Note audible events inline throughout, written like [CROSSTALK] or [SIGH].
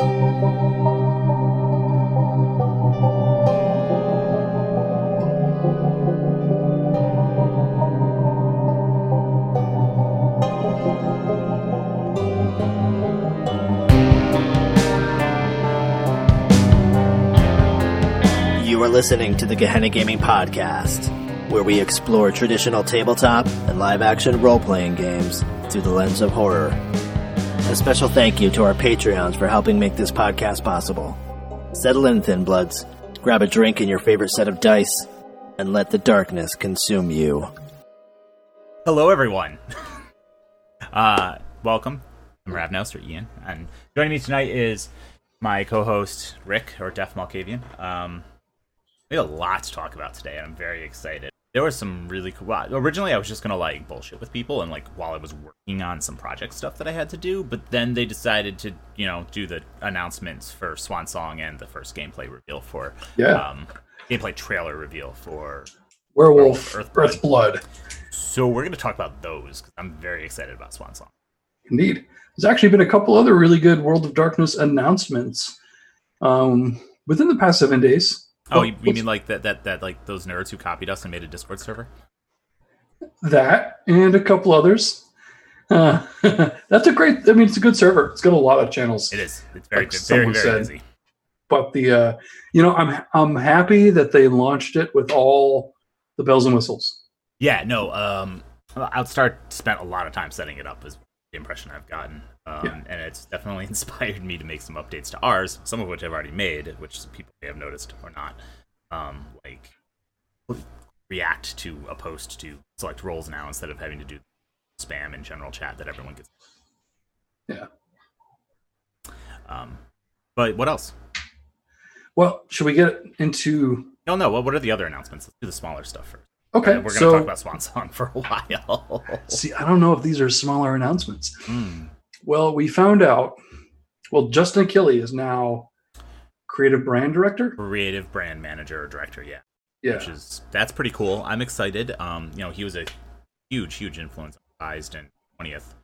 You are listening to the Gehenna Gaming Podcast, where we explore traditional tabletop and live action role playing games through the lens of horror. A special thank you to our Patreons for helping make this podcast possible. Settle in, Thin Bloods, grab a drink and your favorite set of dice, and let the darkness consume you. Hello, everyone. [LAUGHS] uh, welcome. I'm Ravnos, or Ian, and joining me tonight is my co-host Rick, or Def Malkavian. Um, we have a lot to talk about today, and I'm very excited. There was some really cool. Well, originally, I was just gonna like bullshit with people, and like while I was working on some project stuff that I had to do, but then they decided to, you know, do the announcements for Swan Song and the first gameplay reveal for, Yeah. um, gameplay trailer reveal for. Werewolf, Earthblood. Earthblood. So we're gonna talk about those because I'm very excited about Swan Song. Indeed. There's actually been a couple other really good World of Darkness announcements um, within the past seven days. Oh, you, you mean like that, that, that, like those nerds who copied us and made a Discord server? that and a couple others. Uh, [LAUGHS] that's a great. I mean, it's a good server. It's got a lot of channels. It is. It's very Like good. Very, very said. busy. But the, uh, you know, I'm I'm happy that they launched it with all the bells and whistles. Yeah, no, um, Outstar spent a lot of time setting it up, is the impression I've gotten. Um, Yeah. And it's definitely [LAUGHS] inspired me to make some updates to ours, some of which I've already made, which people may have noticed or not. Um, like, react to a post to select roles now instead of having to do spam in general chat that everyone gets. Yeah. Um, but what else? Well, should we get into? No, no. What, what are the other announcements? Let's do the smaller stuff first. Okay, We're going to so talk about Swan Song [LAUGHS] for a while. see, I don't know if these are smaller announcements. Hmm. Well, we found out. Well, Justin Achilli is now creative brand director. Creative brand manager or director, yeah. Yeah, Which is that's pretty cool. I'm excited. Um, you know, he was a huge, huge influence on Revised and twentieth.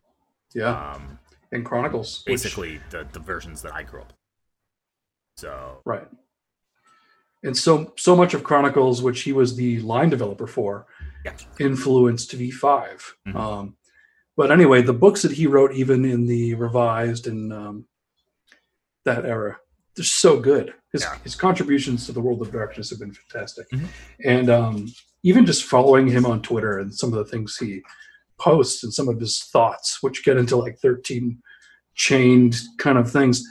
yeah, Um, and Chronicles. which- basically the the versions that I grew up. with. So right. And so so much of Chronicles, which he was the line developer for, yeah, influenced V5. Mhm. Um, but anyway, the books that he wrote, even in the revised and um, that era, they're so good. His, Yeah. his contributions to the world of darkness have been fantastic. Mhm. And um, even just following him on Twitter and some of the things he posts and some of his thoughts, which get into like 13 chained kind of things.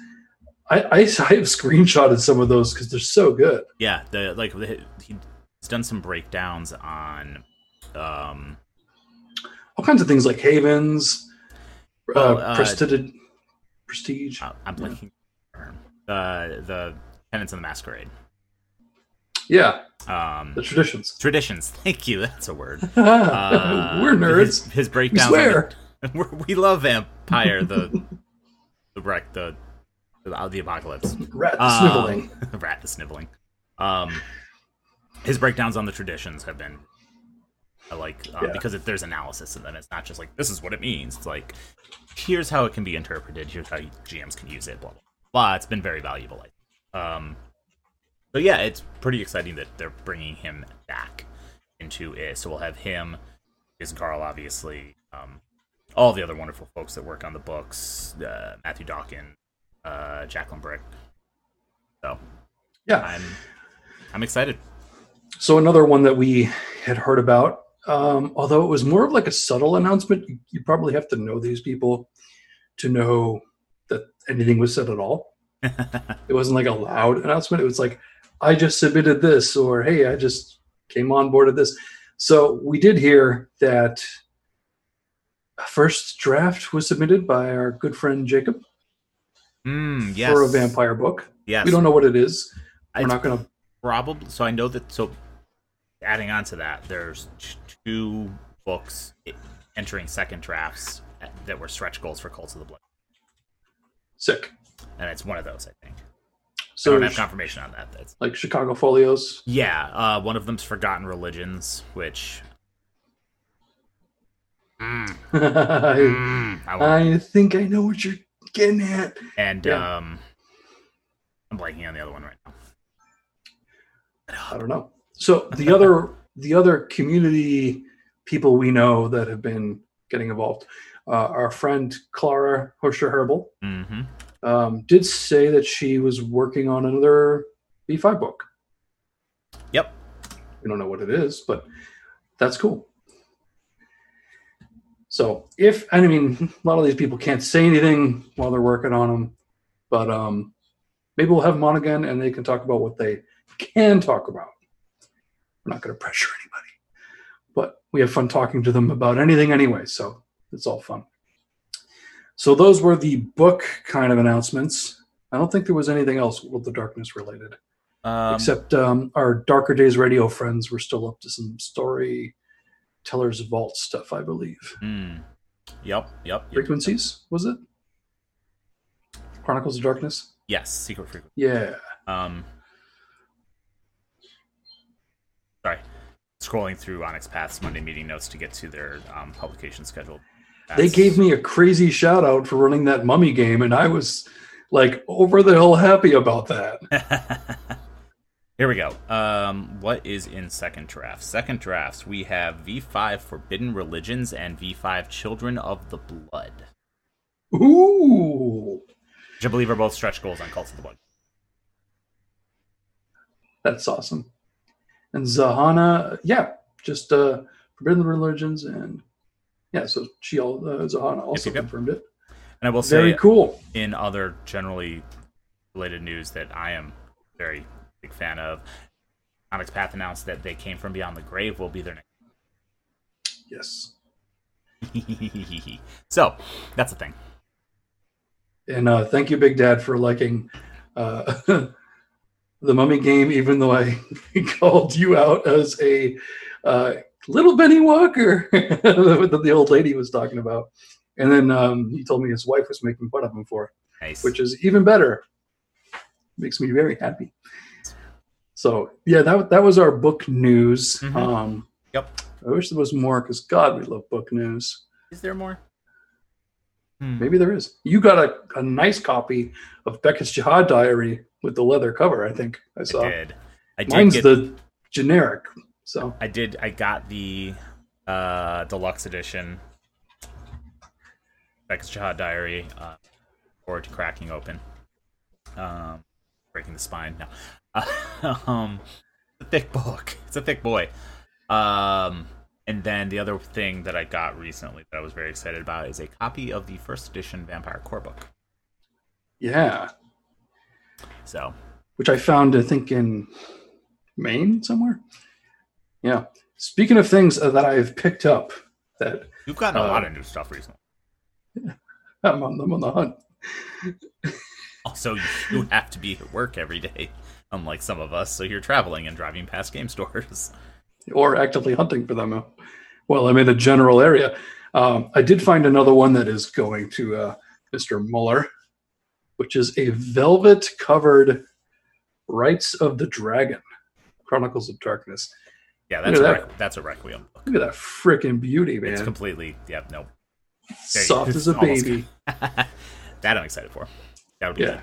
I, I, I have screenshotted some of those because they're so good. yeah, the like the, he's done some breakdowns on um all kinds of things like havens, Well, uh, uh, prestige, prestige. uh, I'm blanking the the Tenants of the Masquerade. yeah, Um the traditions. traditions. [LAUGHS] Thank you. That's a word. [LAUGHS] Uh, We're nerds. His, his we swear. the- [LAUGHS] we're- love Vampire. The the wreck. The the, the apocalypse. Rat Um, sniveling. rat the sniveling. Um, his breakdowns on the traditions have been. I like uh, Yeah. because if there's analysis and then it's not just like this is what it means. It's like here's how it can be interpreted. Here's how GMs can use it. Blah blah blah. It's been very valuable. I think. Um, but yeah, it's pretty exciting that they're bringing him back into it. So we'll have him, Jason Carl, obviously, um, all the other wonderful folks that work on the books, uh, Matthew Dawkins, uh, Jacqueline Bryk. So Yeah. I'm I'm excited. So another one that we had heard about, um, although it was more of like a subtle announcement. You, you probably have to know these people to know that anything was said at all. [LAUGHS] It wasn't like a loud announcement. It was like, I just submitted this, or hey, I just came on board of this. So we did hear that a first draft was submitted by our good friend Jacob Mm, yes. for a vampire book. Yes. We don't know what it is. We're It's not going to. probably so. I know that. So adding on to that, there's two books entering second drafts that were stretch goals for Cults of the Blood, Sick. and it's one of those. I think. I So, don't have confirmation on that. That's like Chicago Folios. yeah. Uh, one of them's Forgotten Religions, which Mm, I, [LAUGHS] mm, I I think I know what you're getting at. and Yeah. um I'm blanking on the other one right now. I don't know. So the other the other community people we know that have been getting involved, uh, our friend Clara Hosher Herbal Mm-hmm. um, did say that she was working on another V5 book. Yep. We don't know what it is, but that's cool. So if and I mean a lot of these people can't say anything while they're working on them, but um, maybe we'll have them on again and they can talk about what they can talk about. We're not going to pressure anybody, but we have fun talking to them about anything anyway, so it's all fun. So those were the book kind of announcements. I don't think there was anything else with the darkness related, Um, except um, our Darker Days radio friends were still up to some story tellers vault stuff, I believe. mm, yep, yep. yep. Frequencies was it? Chronicles of Darkness. Yes, secret frequency. Yeah. Um, sorry, scrolling through Onyx Path's Monday meeting notes to get to their um, publication schedule. They gave me a crazy shout out for running that mummy game, and I was like over the hill happy about that. [LAUGHS] Here we go. Um, what is in second draft? Second drafts, we have V5 Forbidden Religions and V5 Children of the Blood, Ooh, which I believe are both stretch goals on Cults of the Blood. that's awesome. And Zahana, yeah, just uh, Forbidden Religions, and yeah, so she all uh, Zahana also yep, yep. confirmed it. And I will say, Very cool. in other generally related news that I am very big fan of, Onyx Path announced that they came from beyond the grave will be their next. Yes. [LAUGHS] so that's the thing. And uh, thank you, Big Dad, for liking uh, [LAUGHS] the Mummy game, even though I [LAUGHS] called you out as a uh, little Benny Walker [LAUGHS] that the old lady was talking about. And then um, he told me his wife was making fun of him for it, Nice. which is even better. Makes me very happy. So yeah, that that was our book news. Mhm. Um, Yep. I wish there was more because God, we love book news. Is there more? Hmm. Maybe there is. You got a, a nice copy of Beckett's Jyhad Diary with the leather cover. I think I I saw. did. I did Mine's get the generic. So I did. I got the uh, deluxe edition. Beckett's Jyhad Diary. Uh, forward to cracking open. Um, breaking the spine. No. [LAUGHS] um, it's a thick book. It's a thick boy. Um, and then the other thing that I got recently that I was very excited about is a copy of the first edition Vampire Core book. yeah, So which I found I think in Maine somewhere. Yeah. Speaking of things that I've picked up that you've gotten a Uh, lot of new stuff recently. [LAUGHS] I'm on, I'm on the hunt. [LAUGHS] Also, you have to be at work every day, unlike some of us. So you're traveling and driving past game stores. Or actively hunting for them. Well, I'm in a general area. Um, I did find another one that is going to uh, Mr. Muller, which is a velvet covered Rites of the Dragon, Chronicles of Darkness. Yeah, that's a Look at Requ- that's a Requiem book. Look at that freaking beauty, man! It's completely yeah no there Soft as a baby. [LAUGHS] that I'm excited for. That would be Yeah. good.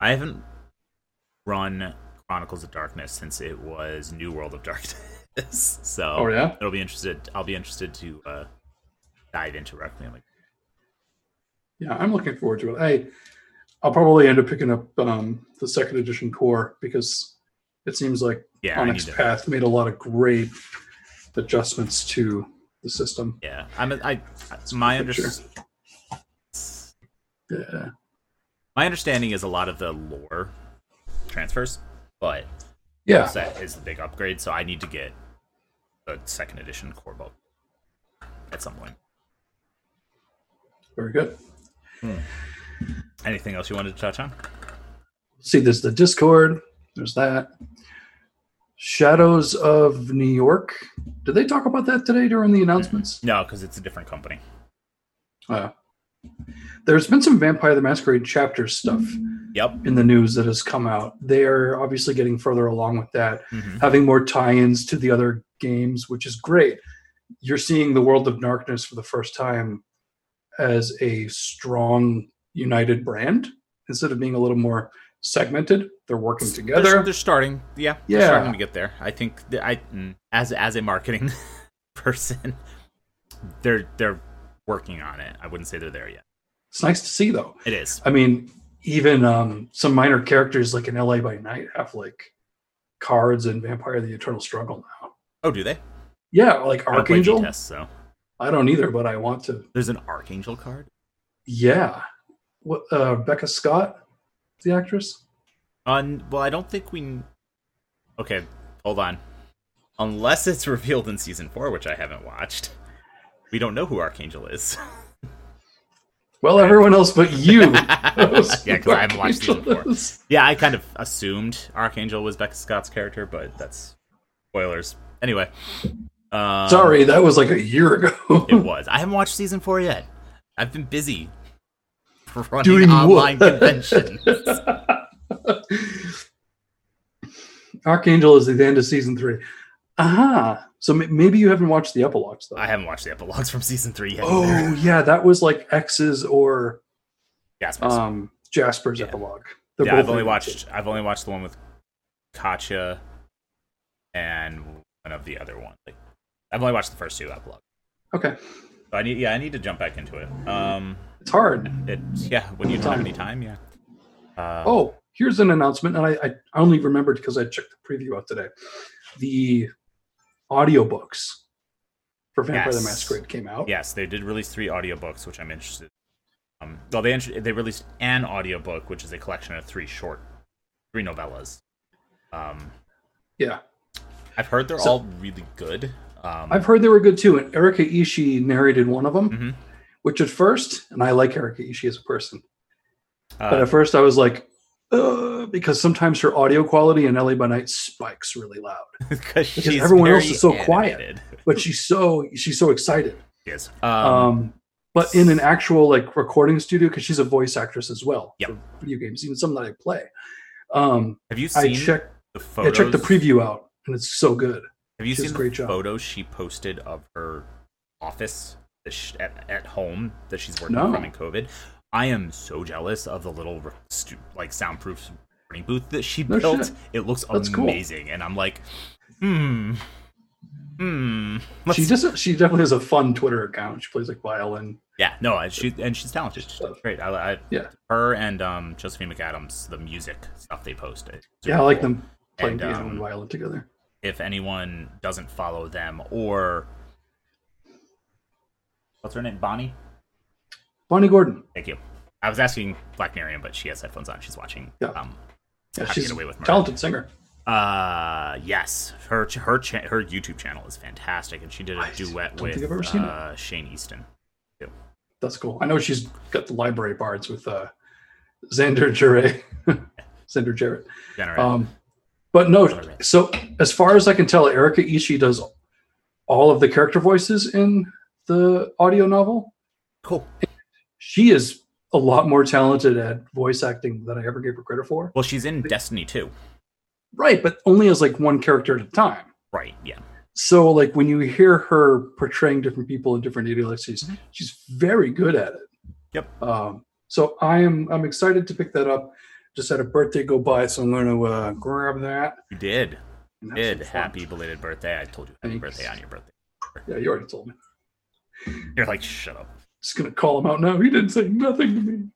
I haven't run Chronicles of Darkness since it was New World of Darkness, [LAUGHS] so Oh, yeah? it'll be interested. I'll be interested to uh, dive into Requiem. Yeah, I'm looking forward to it. I, I'll probably end up picking up um, the second edition core because it seems like yeah, Onyx to. Path made a lot of great adjustments to the system. Yeah, I'm. a- I my understanding. Yeah. My understanding is a lot of the lore transfers, but Yeah. set is the big upgrade, so I need to get the second edition core book at some point. Very good. Anything else you wanted to touch on? see there's the discord there's that shadows of new york did they talk about that today during the announcements No, because it's a different company. uh, there's been some vampire the masquerade chapter stuff Yep. in the news that has come out they're obviously getting further along with that Mhm. having more tie-ins to the other games which is great you're seeing the world of darkness for the first time as a strong united brand instead of being a little more segmented, they're working They're, together. they're starting. Yeah, yeah, they're starting to get there. I think I, mm, as as a marketing [LAUGHS] person, they're they're working on it. I wouldn't say they're there yet. It's nice to see though. It is. I mean, even um, some minor characters like in LA by Night have like cards and Vampire: The Eternal Struggle now. Oh, do they? Yeah, like I Archangel. V-Test, so I don't either, but I want to. there's an Archangel card. Yeah, what? Uh, Becca Scott, the actress. On well, I don't think we. Okay, hold on. Unless it's [LAUGHS] revealed in season four, which I haven't watched, we don't know who Archangel is. [LAUGHS] Well, everyone else but [LAUGHS] you. Yeah, 'cause I haven't watched season four. [LAUGHS] Yeah, I kind of assumed Archangel was Becca Scott's character, but that's spoilers. Anyway, um, Sorry, that was like a year ago. it [LAUGHS] was. I haven't watched season four yet. I've been busy running Doing online what? conventions. Archangel is at the end of season three. Aha. So m- maybe you haven't watched the epilogues though. I haven't watched the epilogues from season three yet. oh either. yeah, that was like X's or Jaspers. um, Jasper's Yeah. epilogue. They're yeah, I've only watched. I've only watched the one with Katya and one of the other one. Like, I've only watched the first two epilogues. Okay, So I need. Yeah, I need to jump back into it. Um, it's hard. it. Yeah, when you don't have any time. Yeah. Uh, Oh, here's an announcement, and I, I only remembered because I checked the preview out today. The audiobooks for Vampire the Yes. Masquerade came out. Yes, they did release three audiobooks, which I'm interested. Um, well, they they released an audiobook, which is a collection of three short, three novellas. Um, Yeah. I've heard they're So- all really good. Um, I've heard they were good too, and Erika Ishii narrated one of them. Mhm. Which at first, and I like Erika Ishii as a person, but uh, at first I was like, uh, because sometimes her audio quality in LA by Night spikes really loud. [LAUGHS] because everyone else is so quiet. But she's so she's so excited. Yes. Um, Um, but in an actual like recording studio, because she's a voice actress as well Yep. for video games, even some that I play. Um, have you I seen checked the I checked the preview out, and it's so good. Have you She seen the great job. photos she posted of her office at, at home that she's working No. from in COVID? I am so jealous of the little like soundproof recording booth that she No built. shit. It looks That's cool. amazing, and I'm like, hmm, hmm. she just she definitely has a fun Twitter account. She plays like violin. yeah, no, and she and she's talented. She's great. I, I, Yeah. her and um, Josephine McAdams, the music stuff they posted. Yeah, I like them playing And, piano um, and violin together. if anyone doesn't follow them or what's her name bonnie Bonnie Gordon. thank you i was asking black miriam but she has headphones on she's watching Yeah. um Yeah, she's Away with Murder. talented singer. uh yes her her cha- her youtube channel is fantastic and she did a I duet with think I've ever seen it. uh shane easton That's cool. I know she's got the library bards with uh, Xander Jarrett. [LAUGHS] Xander Jarrett. Generate. Um, but no, so as far as I can tell, Erika Ishii does all of the character voices in the audio novel. cool She is a lot more talented at voice acting than I ever gave her credit for. well she's in destiny too Right, but only as like one character at a time. right yeah So like when you hear her portraying different people in different idiosyncrasies, Mhm. she's very good at it. Yep. Um, so I am I'm excited to pick that up. Just had a birthday go by, so I'm going to uh, grab that. you did did happy belated birthday i told you happy Thanks. birthday on your birthday Yeah, you already told me. you're like shut up Just gonna call him out now. He didn't say nothing to me.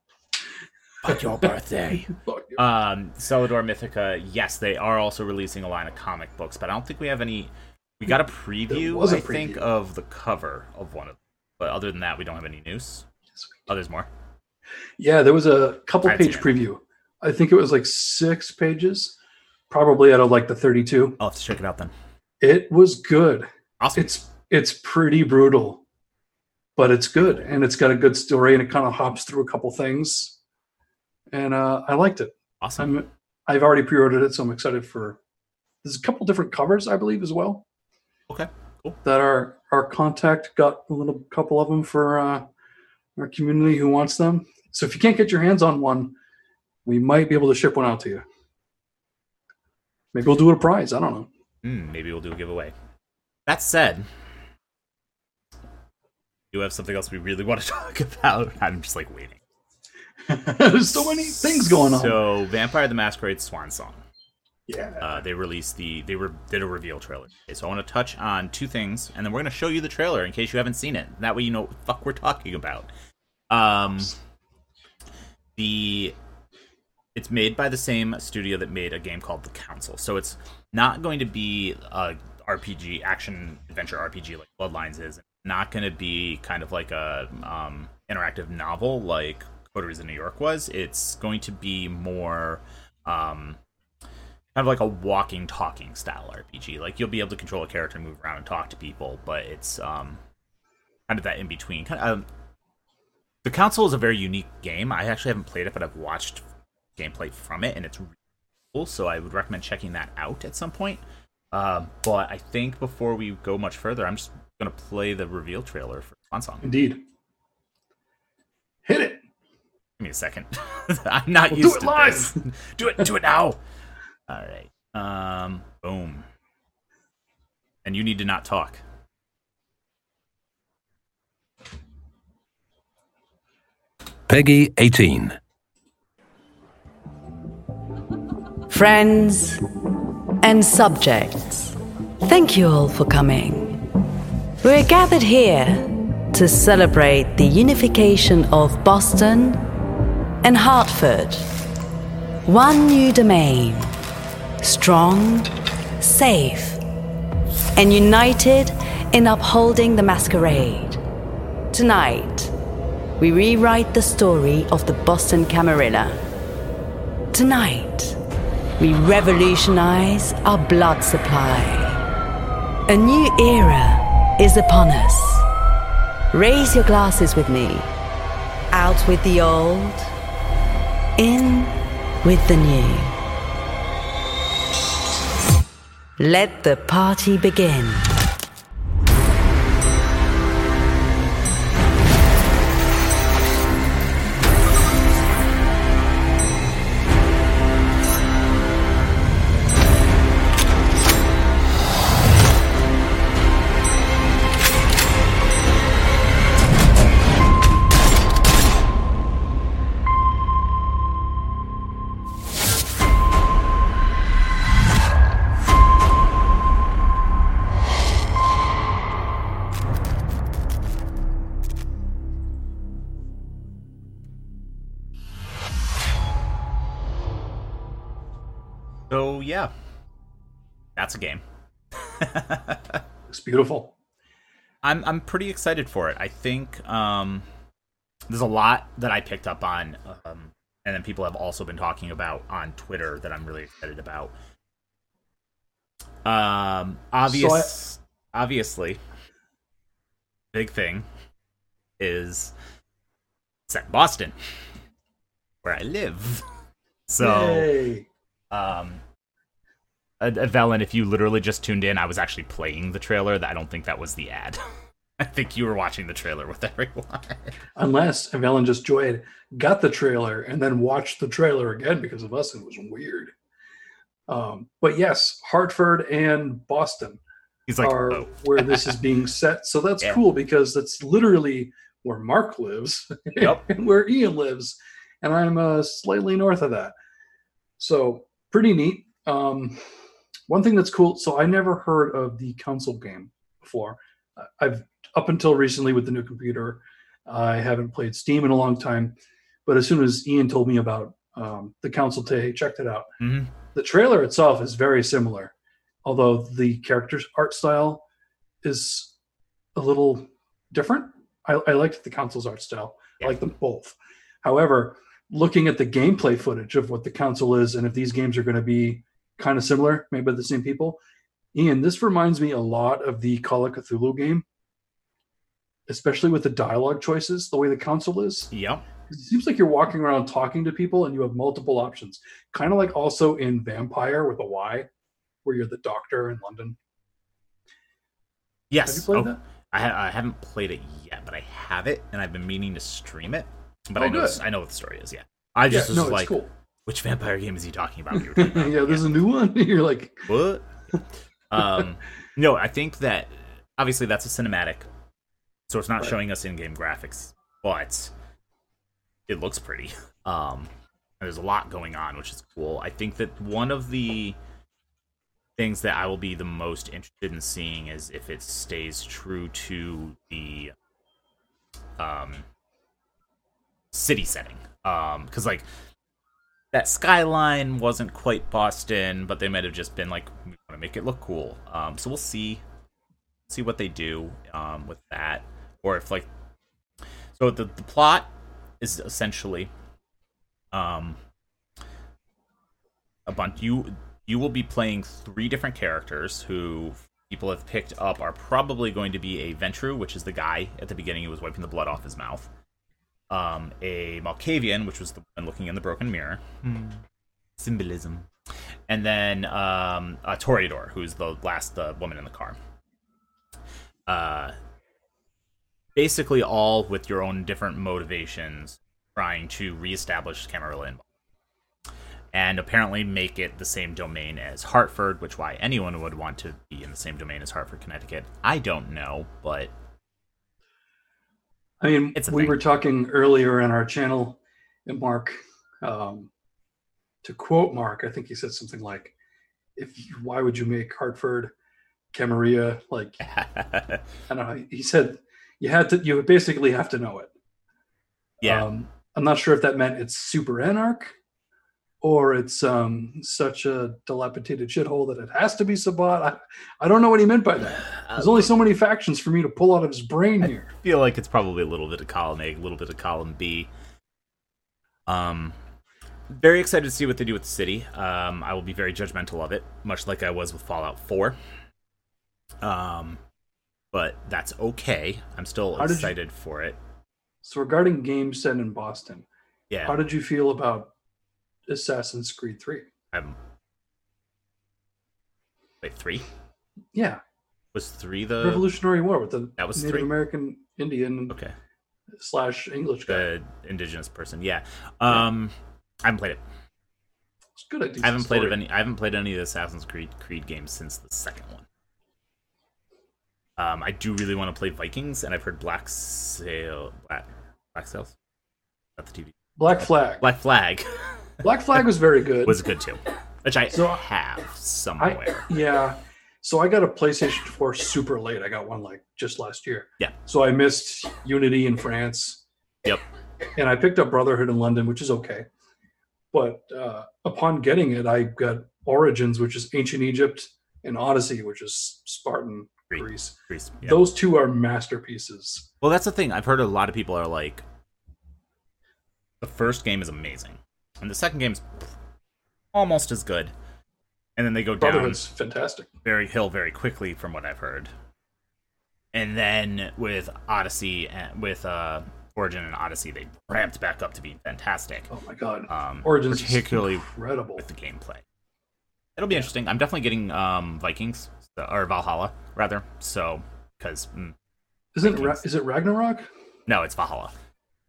Fuck your birthday [LAUGHS] Um, Celador Mythica, yes, they are also releasing a line of comic books, but I don't think we have any. We got a preview, was a I think, of the cover of one of them. But other than that, we don't have any news. Oh, there's more. Yeah, there was a couple I've page preview. I think it was like six pages, probably out of like the 32. I'll have to check it out then. It was good. Awesome. It's it's pretty brutal, but it's good and it's got a good story and it kind of hops through a couple things, and uh, I liked it. awesome. I'm I've already pre-ordered it, so I'm excited for. There's a couple different covers, I believe, as well. Okay, cool. That our our contact got a little couple of them for uh, our community who wants them. So if you can't get your hands on one, we might be able to ship one out to you. Maybe we'll do it a prize. I don't know. Hmm, maybe we'll do a giveaway. That said, you have something else we really want to [LAUGHS] talk about. I'm just like waiting. There's [LAUGHS] so many things going on. So, Vampire the Masquerade Swan Song. yeah. Uh, they released the they were did a reveal trailer. Okay, so I want to touch on two things, and then we're going to show you the trailer in case you haven't seen it. That way, you know what the fuck we're talking about. Um, the it's made by the same studio that made a game called The Council, so it's not going to be a RPG action adventure RPG like Bloodlines is. Not going to be kind of like a um, interactive novel like Coteries in New York was. It's going to be more. Um, kind of like a walking talking style RPG. Like you'll be able to control a character and move around and talk to people, but it's um kind of that in between. Kind of um, the council is a very unique game. I actually haven't played it, but I've watched gameplay from it, and it's really cool. So I would recommend checking that out at some point. Uh, but I think before we go much further, I'm just gonna play the reveal trailer for Swan Song. Indeed. Hit it. Give me a second. [LAUGHS] I'm not We'll used do it to live. this. [LAUGHS] do it. Do it now. All right. Um. Boom. And you need to not talk. PEGI 18. Friends and subjects, thank you all for coming. We're gathered here to celebrate the unification of Boston and Hartford. One new domain, strong, safe, and united in upholding the masquerade. Tonight, we rewrite the story of the Boston Camarilla. Tonight, we revolutionize our blood supply. A new era is upon us. Raise your glasses with me. Out with the old, in with the new. Let the party begin. That's a game. [LAUGHS] It's beautiful. I'm I'm pretty excited for it. I think um, there's a lot that I picked up on, um, and then people have also been talking about on Twitter that I'm really excited about. Um, obvious, obviously, big thing is set in Boston, where I live. [LAUGHS] So. Yay. Um, uh, uh, Velen, if you literally just tuned in, I was actually playing the trailer. I don't think that was the ad. [LAUGHS] I think you were watching the trailer with [LAUGHS] everyone. Unless Evelyn just joined, got the trailer, and then watched the trailer again because of us. It was weird. Um, but yes, Hartford and Boston He's like, are oh. where this is [LAUGHS] being set. So that's Yeah. cool because that's literally where Mark lives Yep. and where Ian lives. And I'm uh, slightly north of that. So pretty neat. Um, one thing that's cool. So I never heard of the Council game before. I've up until recently with the new computer, I haven't played Steam in a long time. But as soon as Ian told me about um, the Council today, checked it out. Mhm. The trailer itself is very similar, although the character's art style is a little different. I, I liked the Council's art style. I like them both. However, looking at the gameplay footage of what the Council is, and if these games are going to be kind of similar, made by the same people, Ian, this reminds me a lot of the Call of Cthulhu game, especially with the dialogue choices, the way the council is. Yep. It seems like you're walking around talking to people and you have multiple options. Kind of like also in Vampire with a Y, where you're the doctor in London. Yes. Have you played Oh, that? I, ha- I haven't played it yet, but I have it, and I've been meaning to stream it. But Oh, I know. I know what the story is. Yeah. I just yeah, was no, like, cool. Which vampire game is he talking about? Talking about? [LAUGHS] yeah, there's a new one. [LAUGHS] you're like, what? [LAUGHS] um, no, I think that obviously that's a cinematic, so it's not Right. showing us in-game graphics, but it looks pretty. Um, there's a lot going on, which is cool. I think that one of the things that I will be the most interested in seeing is if it stays true to the um city setting. Um, because like that skyline wasn't quite Boston, but they might have just been like, we want to make it look cool. Um, so we'll see, see what they do um, with that, or if like, so the the plot is essentially, um, a bunch you you will be playing three different characters who people have picked up are probably going to be a Ventrue, which is the guy at the beginning who was wiping the blood off his mouth um, a Malkavian, which was the one looking in the broken mirror. Symbolism. And then um, a Toreador, who's the last the woman in the car. Uh, basically, all with your own different motivations, trying to reestablish Camarilla in and apparently make it the same domain as Hartford, which why anyone would want to be in the same domain as Hartford, Connecticut. I don't know, but I mean, we thing. were talking earlier on our channel, and Mark, um, to quote Mark, I think he said something like, "If you, why would you make Hartford, Camarilla like [LAUGHS] I don't know." He said you had to, you would basically have to know it. yeah. Um, I'm not sure if that meant it's super anarch, or it's um, such a dilapidated shithole that it has to be Sabbat. I, I don't know what he meant by that. [SIGHS] There's only so many factions for me to pull out of his brain here. I feel like it's probably a little bit of column A, a little bit of column B. Um, very excited to see what they do with the city. Um, I will be very judgmental of it, much like I was with Fallout 4. Um, but that's okay. I'm still How did you- excited for it. So regarding games set in Boston, Yeah, how did you feel about Assassin's Creed 3? I'm. Wait, three Yeah, was three the Revolutionary War with the That was Native three? American Indian okay slash English guy. the indigenous person. Yeah, um, I haven't played it. It's good. I haven't played of any. I haven't played any of the Assassin's Creed Creed games since the second one. Um, I do really want to play Vikings, and I've heard Black Sail, Black, Black Sails, not the TV, Black Flag. Black Flag [LAUGHS] Black Flag was very good. was good too, which I So, have I somewhere. yeah. So I got a PlayStation 4 super late. I got one like just last year. Yeah. So I missed Unity in France. Yep. And I picked up Brotherhood in London, which is okay. But uh, upon getting it, I got Origins, which is ancient Egypt, and Odyssey, which is Spartan. Greece. Greece, yeah. Those two are masterpieces. Well, that's the thing. I've heard a lot of people are like, the first game is amazing, and the second game's almost as good, and then they go down Brotherhood's fantastic. very hill very quickly from what I've heard. And then with Odyssey and with uh Origin and Odyssey, they ramped back up to being fantastic. Oh my god. Um Origins particularly is incredible. with the gameplay. It'll be interesting. I'm definitely getting um Vikings or Valhalla rather. So because mm, Isn't Ra- is it Ragnarok? no, it's Valhalla.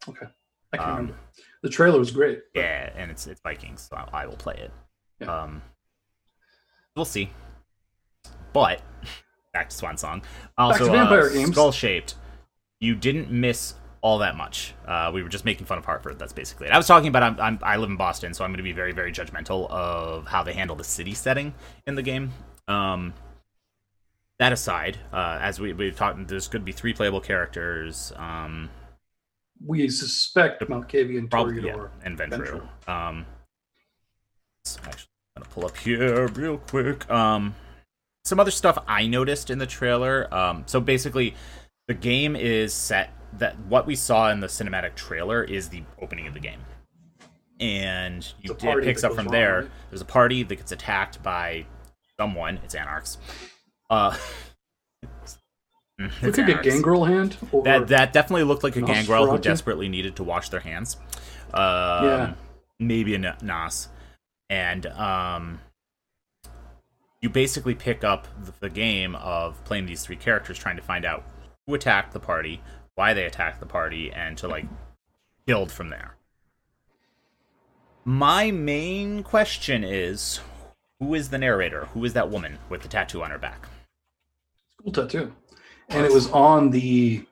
Okay. I can't Um, remember. The trailer was great. Yeah, and it's it's Vikings, so I, I will play it. Yeah. Um, we'll see. But back to Swan Song. Also, to Vampire uh, Games. Skull shaped. You didn't miss all that much. Uh, we were just making fun of Hartford. That's basically it. I was talking about I'm, I'm I live in Boston, so I'm going to be very very judgmental of how they handle the city setting in the game. Um, that aside, uh, as we we've talked, there's going to be three playable characters. Um, We suspect Malkavian Probably, yeah, and Ventrue. Um, so actually, I'm gonna pull up here real quick. Um, some other stuff I noticed in the trailer. Um, so basically, the game is set that what we saw in the cinematic trailer is the opening of the game, and you, It's a party it picks up from wrong, there. right? There's a party that gets attacked by someone. It's anarchs. Uh, [LAUGHS] Look it's like a anarchs. gangrel hand. Or, That that definitely looked like a gangrel who desperately needed to wash their hands. Um, Yeah. maybe a Nas, and um, you basically pick up the, the game of playing these three characters, trying to find out who attacked the party, why they attacked the party, and to like build from there. My main question is, who is the narrator? Who is that woman with the tattoo on her back? cool tattoo. And it was on the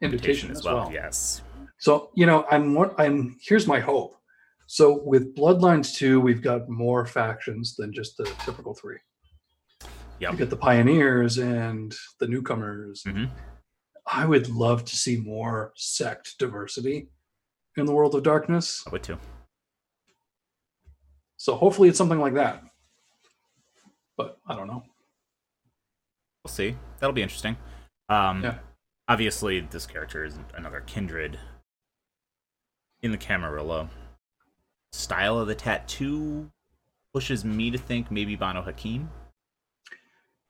invitation as well. Yes. So you know, I'm what I'm. Here's my hope. So with Bloodlines 2, we've got more factions than just the typical three. Yeah. You get the pioneers and the newcomers. Mhm. I would love to see more sect diversity in the world of darkness. I would too. So hopefully it's something like that. But I don't know. We'll see. That'll be interesting. Um, Yeah. Obviously, this character is another kindred in the Camarilla. Style of the tattoo pushes me to think maybe Banu Haqim.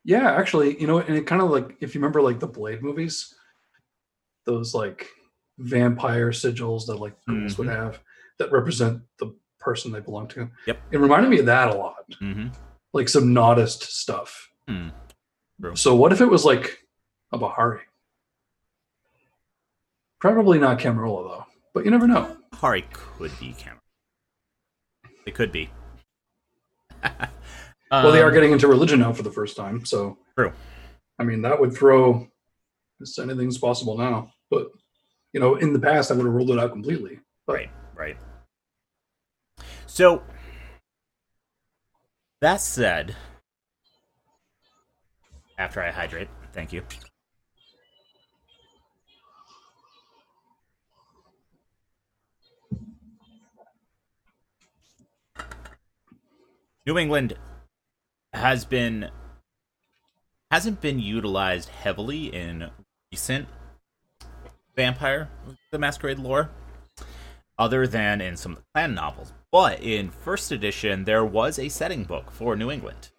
Yeah, actually, you know, and it kind of like if you remember like the Blade movies, those like vampire sigils that like ghouls would Mhm. have that represent the person they belong to. Yep. It reminded me of that a lot. Mm-hmm. Like some Noddist stuff. True. So what if it was like a Bahari? Probably not Camarilla though, but you never know. Hari could be Cameron. It could be. [LAUGHS] well, they are Um, getting into religion now for the first time, so True. I mean, that would throw anything's possible now. But you know, in the past, I would have ruled it out completely. But Right, right. So, that said, after I hydrate, thank you. New England has been hasn't been utilized heavily in recent Vampire the Masquerade lore other than in some of the clan novels. But in first edition, there was a setting book for New England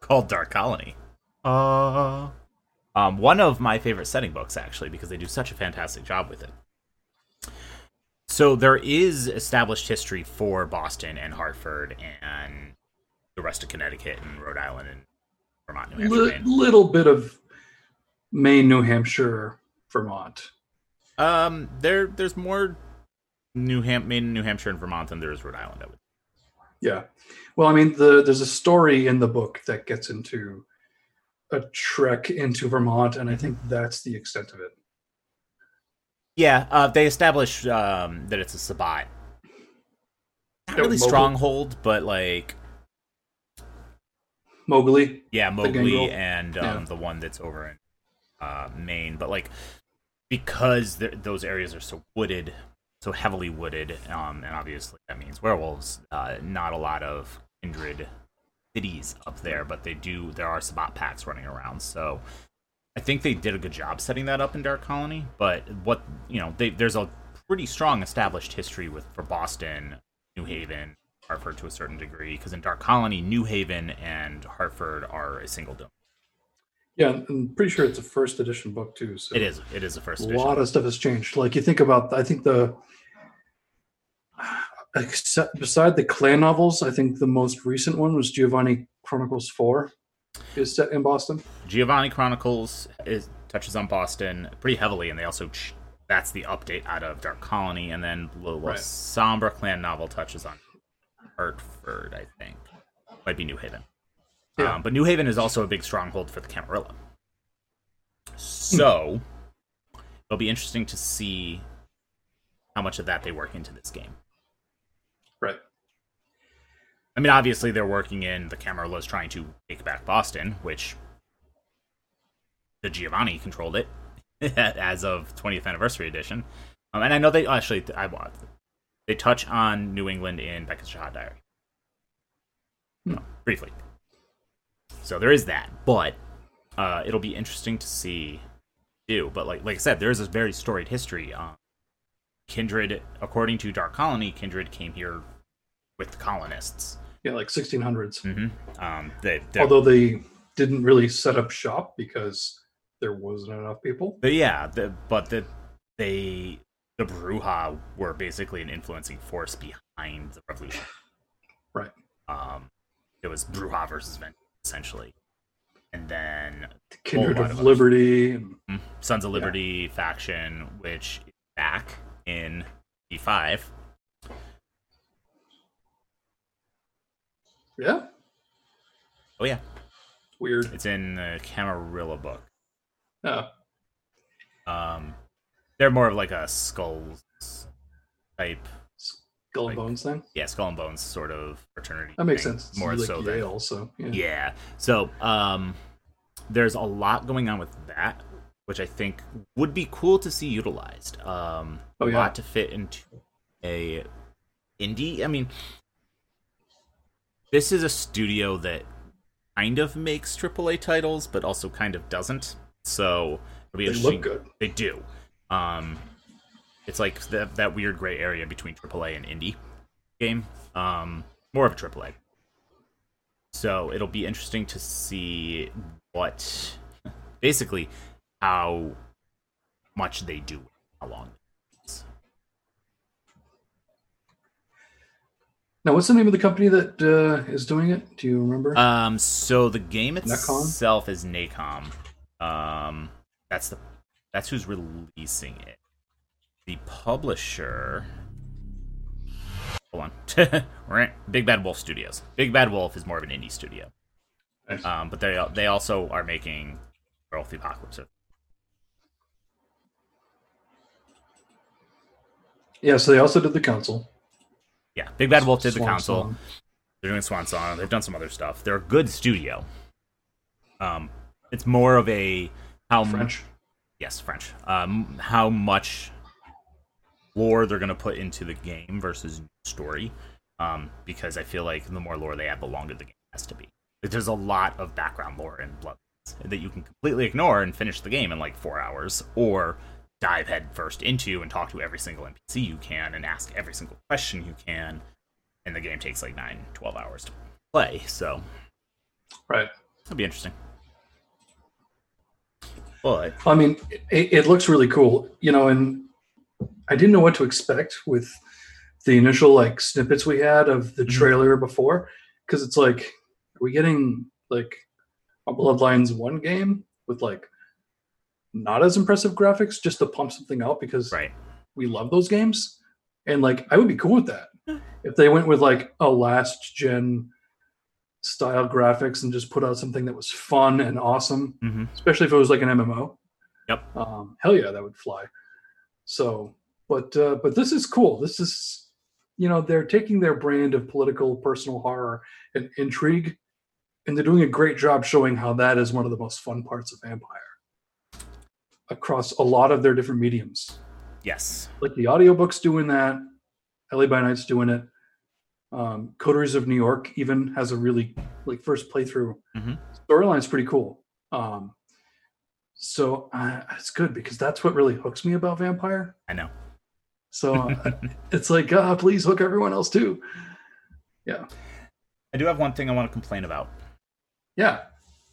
called Dark Colony. Uh, um, one of my favorite setting books, actually, because they do such a fantastic job with it. So there is established history for Boston and Hartford and the rest of Connecticut and Rhode Island and Vermont, New Hampshire, Maine. little bit of Maine, New Hampshire, Vermont. Um, there there's more New Ham Maine, New Hampshire, and Vermont than there is Rhode Island. I would. Yeah. Well, I mean, the there's a story in the book that gets into a trek into Vermont, and I Mm-hmm. think that's the extent of it. Yeah, uh, they establish um, that it's a Sabbat. Not really Mowgli. stronghold, but like Mowgli. yeah, Mowgli and um, Yeah. the one that's over in uh, Maine. But like because th- those areas are so wooded, so heavily wooded, um, and obviously that means werewolves. Uh, not a lot of kindred cities up there, but they do. There are Sabbat packs running around, so I think they did a good job setting that up in Dark Colony. But what you know, they, there's a pretty strong established history with for Boston, New Haven, Hartford to a certain degree, because in Dark Colony, New Haven and Hartford are a single dome. Yeah, I'm pretty sure it's a first edition book too. So It is. It is a first a edition. lot of stuff has changed. Like you think about, I think the [SIGHS] except beside the clan novels, I think the most recent one was Giovanni Chronicles Four, is set in Boston. Giovanni Chronicles is, touches on Boston pretty heavily, and they also ch- that's the update out of Dark Colony, and then the Right. Sombra Clan novel touches on Hartford, I think, might be New Haven. Yeah. Um, but New Haven is also a big stronghold for the Camarilla. So it'll be interesting to see how much of that they work into this game. I mean, obviously they're working in the Camarillas trying to take back Boston, which the Giovanni controlled it [LAUGHS] as of 20th anniversary edition. Um, and I know they actually I want they touch on New England in Beckett's Jyhad Diary. No, briefly. So there is that, but uh, it'll be interesting to see do. But like like I said, there is a very storied history. Um, Kindred, according to Dark Colony, Kindred came here with the colonists. Yeah, like 1600s. Mm-hmm. Um, they, they, Although they didn't really set up shop because there wasn't enough people. but yeah, the, but the they the Brujah were basically an influencing force behind the revolution. [SIGHS] Right. Um, it was Brujah versus Ven, essentially, and then The Kindred of, of. Liberty. And, mm, Sons of Liberty faction, which is back in V5. Yeah, Oh yeah, weird. it's in the Camarilla book. Yeah. Um, they're more of like a skulls type. Skull Like- and Bones thing. Yeah, skull and bones sort of fraternity. That makes thing, sense. More like so than Yale, so yeah. Yeah. So um, there's a lot going on with that, which I think would be cool to see utilized. Um, Oh, a yeah. lot to fit into a indie. I mean, this is a studio that kind of makes AAA titles, but also kind of doesn't. So it'll be They look good. They do. Um, it's like that that weird gray area between AAA and indie game. Um, more of a AAA. So it'll be interesting to see what, basically, how much they do, how long. Now, what's the name of the company that uh, is doing it? Do you remember? Um, so the game itself is Nacon. Um, that's the that's who's releasing it. The publisher. Hold on, [LAUGHS] Right. Big Bad Wolf Studios. Big Bad Wolf is more of an indie studio. Nice. Um, but they they also are making Earth of the Apocalypse. yeah, so they also did the Council. Yeah, Big Bad Wolf did the Council. Song. They're doing Swan Song. They've done some other stuff. They're a good studio. Um, it's more of a how m- French. Yes, French. Um, how much lore they're going to put into the game versus story. Um, because I feel like the more lore they add, the longer the game has to be. Like, There's a lot of background lore in Bloodlines that you can completely ignore and finish the game in like four hours, or dive head first into and talk to every single NPC you can and ask every single question you can. And the game takes like nine, 12 hours to play. So Right. it'll be interesting. But I mean, it, it looks really cool, you know, and I didn't know what to expect with the initial like snippets we had of the Mhm. trailer before, because it's like, are we getting like a Bloodlines one game with like not as impressive graphics just to pump something out because right. we love those games, and like I would be cool with that if they went with like a last gen style graphics and just put out something that was fun and awesome hmm especially if it was like an MMO. Yep. Um, hell yeah, that would fly. So, but uh, but this is cool. This is, you know, they're taking their brand of political personal horror and intrigue, and they're doing a great job showing how that is one of the most fun parts of Vampire across a lot of their different mediums. Yes. Like the audiobooks doing that, LA by Night's doing it. Um, Coteries of New York even has a really like first playthrough Mhm. storyline's pretty cool. Um, so uh, it's good because that's what really hooks me about Vampire. I know. So [LAUGHS] uh, it's like, ah, please hook everyone else too. Yeah. I do have one thing I want to complain about, Yeah,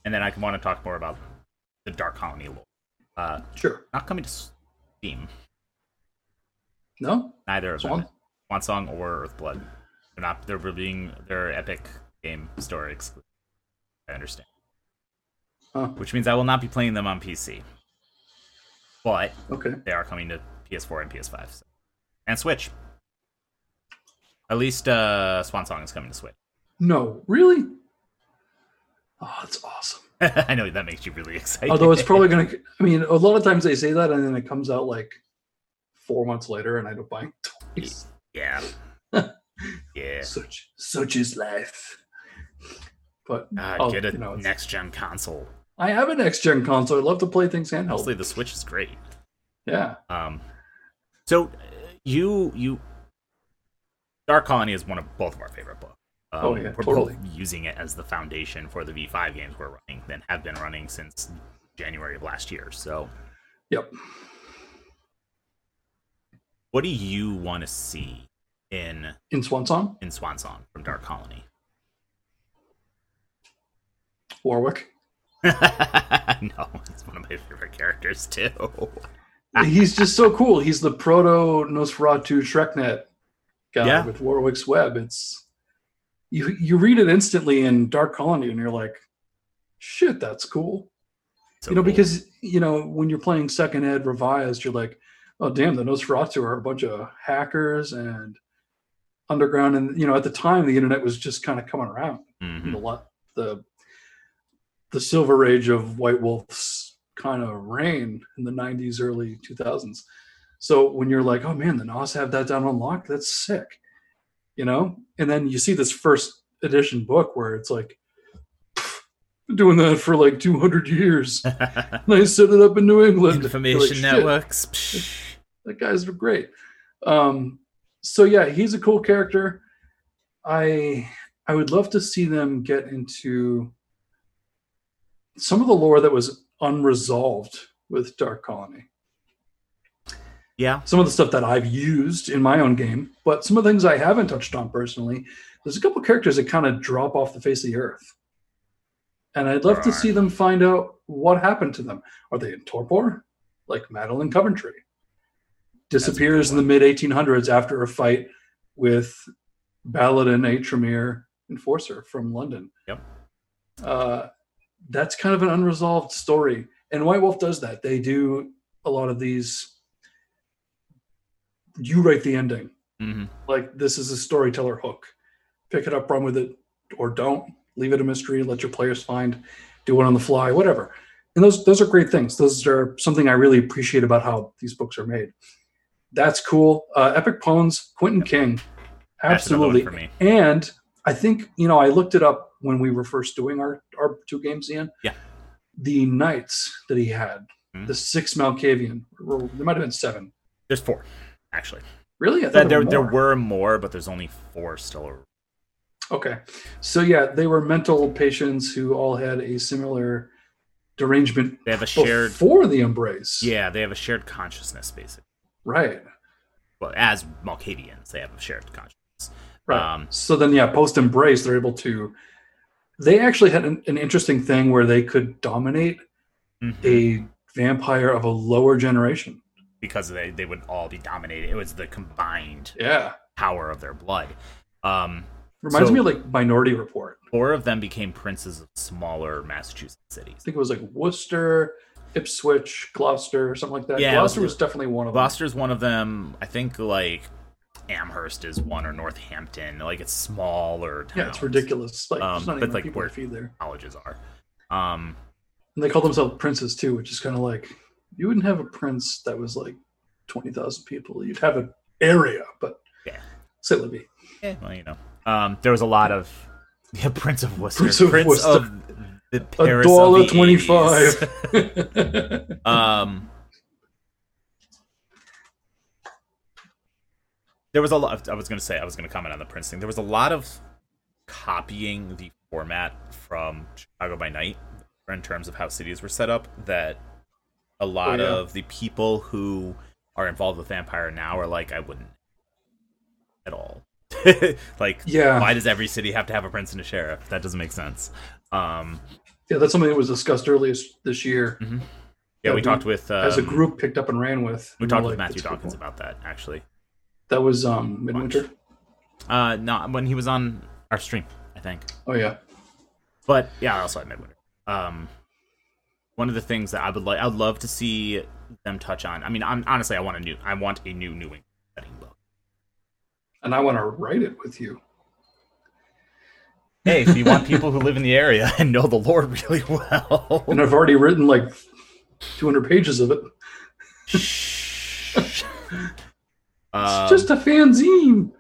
and then I can want to talk more about the Dark Colony lore. Uh, sure. not coming to Steam, No, neither of Swan? them. Swan Song or Earthblood. They're not. They're being their Epic Game Store exclusive. I understand. Huh. Which means I will not be playing them on PC, but okay. they are coming to PS4 and PS5 so. and Switch. At least uh, Swan Song is coming to Switch. No, really. Oh, that's awesome. [LAUGHS] I know that makes you really excited. Although it's probably gonna. [LAUGHS] I mean, a lot of times they say that, and then it comes out like four months later, and I don't buy it twice. yeah, [LAUGHS] yeah. Such such is life. But Uh, get a you know, next gen console. I have a next gen console. I love to play things handheld. Mostly the Switch is great. Yeah. Um, so uh, you you Dark Colony is one of both of our favorite books. Um, Oh, yeah, we're totally. using it as the foundation for the V5 games we're running and have been running since January of last year. So, Yep. what do you want to see in In Swan Song, in Swan Song from Dark Colony? Warwick. [LAUGHS] no, it's one of my favorite characters too. [LAUGHS] He's just so cool. He's the proto Nosferatu SchreckNET guy Yeah. with Warwick's Web. It's you you read it instantly in Dark Colony, and you're like, shit, that's cool. So you know, cool. because you know when you're playing Second Ed Revised, you're like, oh damn, the Nosferatu are a bunch of hackers and underground, and you know at the time the internet was just kind of coming around. Mhm. the lot the the silver age of White Wolf's kind of reign in the 90s, early 2000s. So when you're like, oh man, the NOS have that down on lock, that's sick. You know? And then you see this first edition book where it's like, doing that for like 200 years. [LAUGHS] and I set it up in New England. You're like, Information networks. That guy's great. Um, so yeah, he's a cool character. I I would love to see them get into some of the lore that was unresolved with Dark Colony. Yeah. Some of the stuff that I've used in my own game, but some of the things I haven't touched on personally. There's a couple characters that kind of drop off the face of the earth, and I'd love to see them find out what happened to them. Are they in torpor, like Madeline Coventry? Disappears in the mid 1800s after a fight with Baladin A. Tremere enforcer from London. Yep. Uh, that's kind of an unresolved story. And White Wolf does that. They do a lot of these. You write the ending. hmm Like this is a storyteller hook. Pick it up, run with it, or don't. Leave it a mystery. Let your players find. Do it on the fly, whatever. And those those are great things. Those are something I really appreciate about how these books are made. That's cool. Uh, Epic Poems, Quentin King, That's another one absolutely. for me. And I think you know I looked it up when we were first doing our our two games. Ian. Yeah. The knights that he had, Mhm. the six Malkavian. There might have been seven. There's four, actually. Really? I There, thought there, were there more. were more, but there's only four still. Okay. So yeah, they were mental patients who all had a similar derangement They have a shared. for the embrace. Yeah, they have a shared consciousness, basically. Right. Well, as Malkavians, they have a shared consciousness. Right. Um, so then yeah, post embrace, they're able to they actually had an, an interesting thing where they could dominate mhm. a vampire of a lower generation. Because they, they would all be dominated. It was the combined Yeah. power of their blood. Um, Reminds So- me of like Minority Report. four of them became princes of smaller Massachusetts cities. I think it was like Worcester, Ipswich, Gloucester, or something like that. Yeah, Gloucester was- was definitely one of them. Gloucester's one of them. I think like Amherst is one or Northampton. Like it's smaller towns. Yeah, it's ridiculous. Like, Um, not even like, people where- feed there. Colleges are. Um, And they call themselves princes too, which is kind of like you wouldn't have a prince that was like twenty thousand people. You'd have an area, but Yeah. say Libby. eh, well, you know, um, there was a lot of [LAUGHS] yeah, Prince of Worcester, Prince of Worcester. of the A Paris of dollar the twenty-five. 80s. [LAUGHS] um, there was a lot. I was going to say I was going to comment on the Prince thing. There was a lot of copying the format from Chicago by Night in terms of how cities were set up. That a lot Oh, yeah. of the people who are involved with Vampire now are like, I wouldn't at all. [LAUGHS] like, Yeah. why does every city have to have a prince and a sheriff? That doesn't make sense. Um, yeah, that's something that was discussed earlier this year. yeah, Yeah, we we- talked with um, as a group picked up and ran with. We talked with like, Matthew Dawkins cool." about that actually. That was um midwinter. Uh, no, when he was on our stream, I think. Oh yeah. But yeah, I also had Midwinter. Um, one of the things that I would like, I'd love to see them touch on. I mean, I'm, honestly, I want a new, I want a new New England setting book. And I want to write it with you. Hey, if you want [LAUGHS] people who live in the area [LAUGHS] and know the Lord really well, And I've already written like 200 pages of it. Um, [LAUGHS] It's just a fanzine.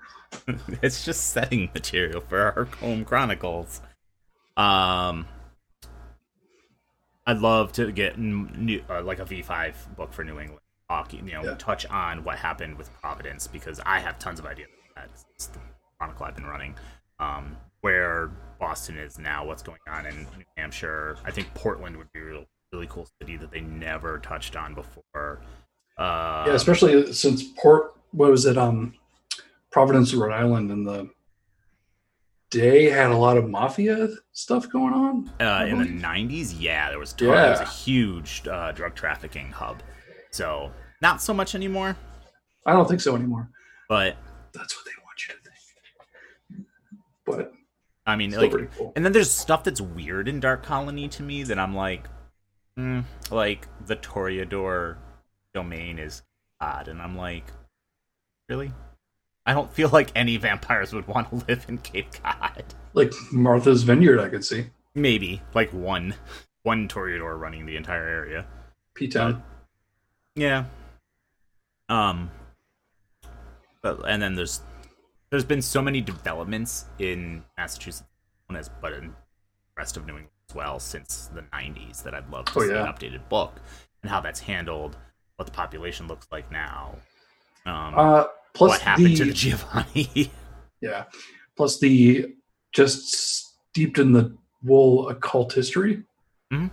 it's just setting material for our home chronicles. Um, I'd love to get new, uh, like a V5 book for New England hockey. You know, Yeah. touch on what happened with Providence because I have tons of ideas. about that. It's the chronicle I've been running. Um, where Boston is now, what's going on in New Hampshire. I think Portland would be a real, really cool city that they never touched on before. Uh, Yeah, especially since Port, what was it, um, Providence, Rhode Island, and the day had a lot of mafia stuff going on. uh, in the 90s yeah there was ton, there was a huge uh, drug trafficking hub so not so much anymore I don't think so anymore. but That's what they want you to think. But i mean like cool. and then there's stuff that's weird in dark colony to me that i'm like mm, like the toreador domain is odd and i'm like really i don't feel like any vampires would want to [LAUGHS] live in cape cod Like Martha's Vineyard, I could see. maybe like one one toreador running the entire area P Town. yeah Um, but and then there's there's been so many developments in Massachusetts, as but in the rest of New England as well since the '90s that I'd love to Oh, see yeah. an updated book and how that's handled, what the population looks like now, um, Uh, plus what happened the, to the Giovanni. [LAUGHS] yeah, plus the just steeped in the wool occult history Mhm.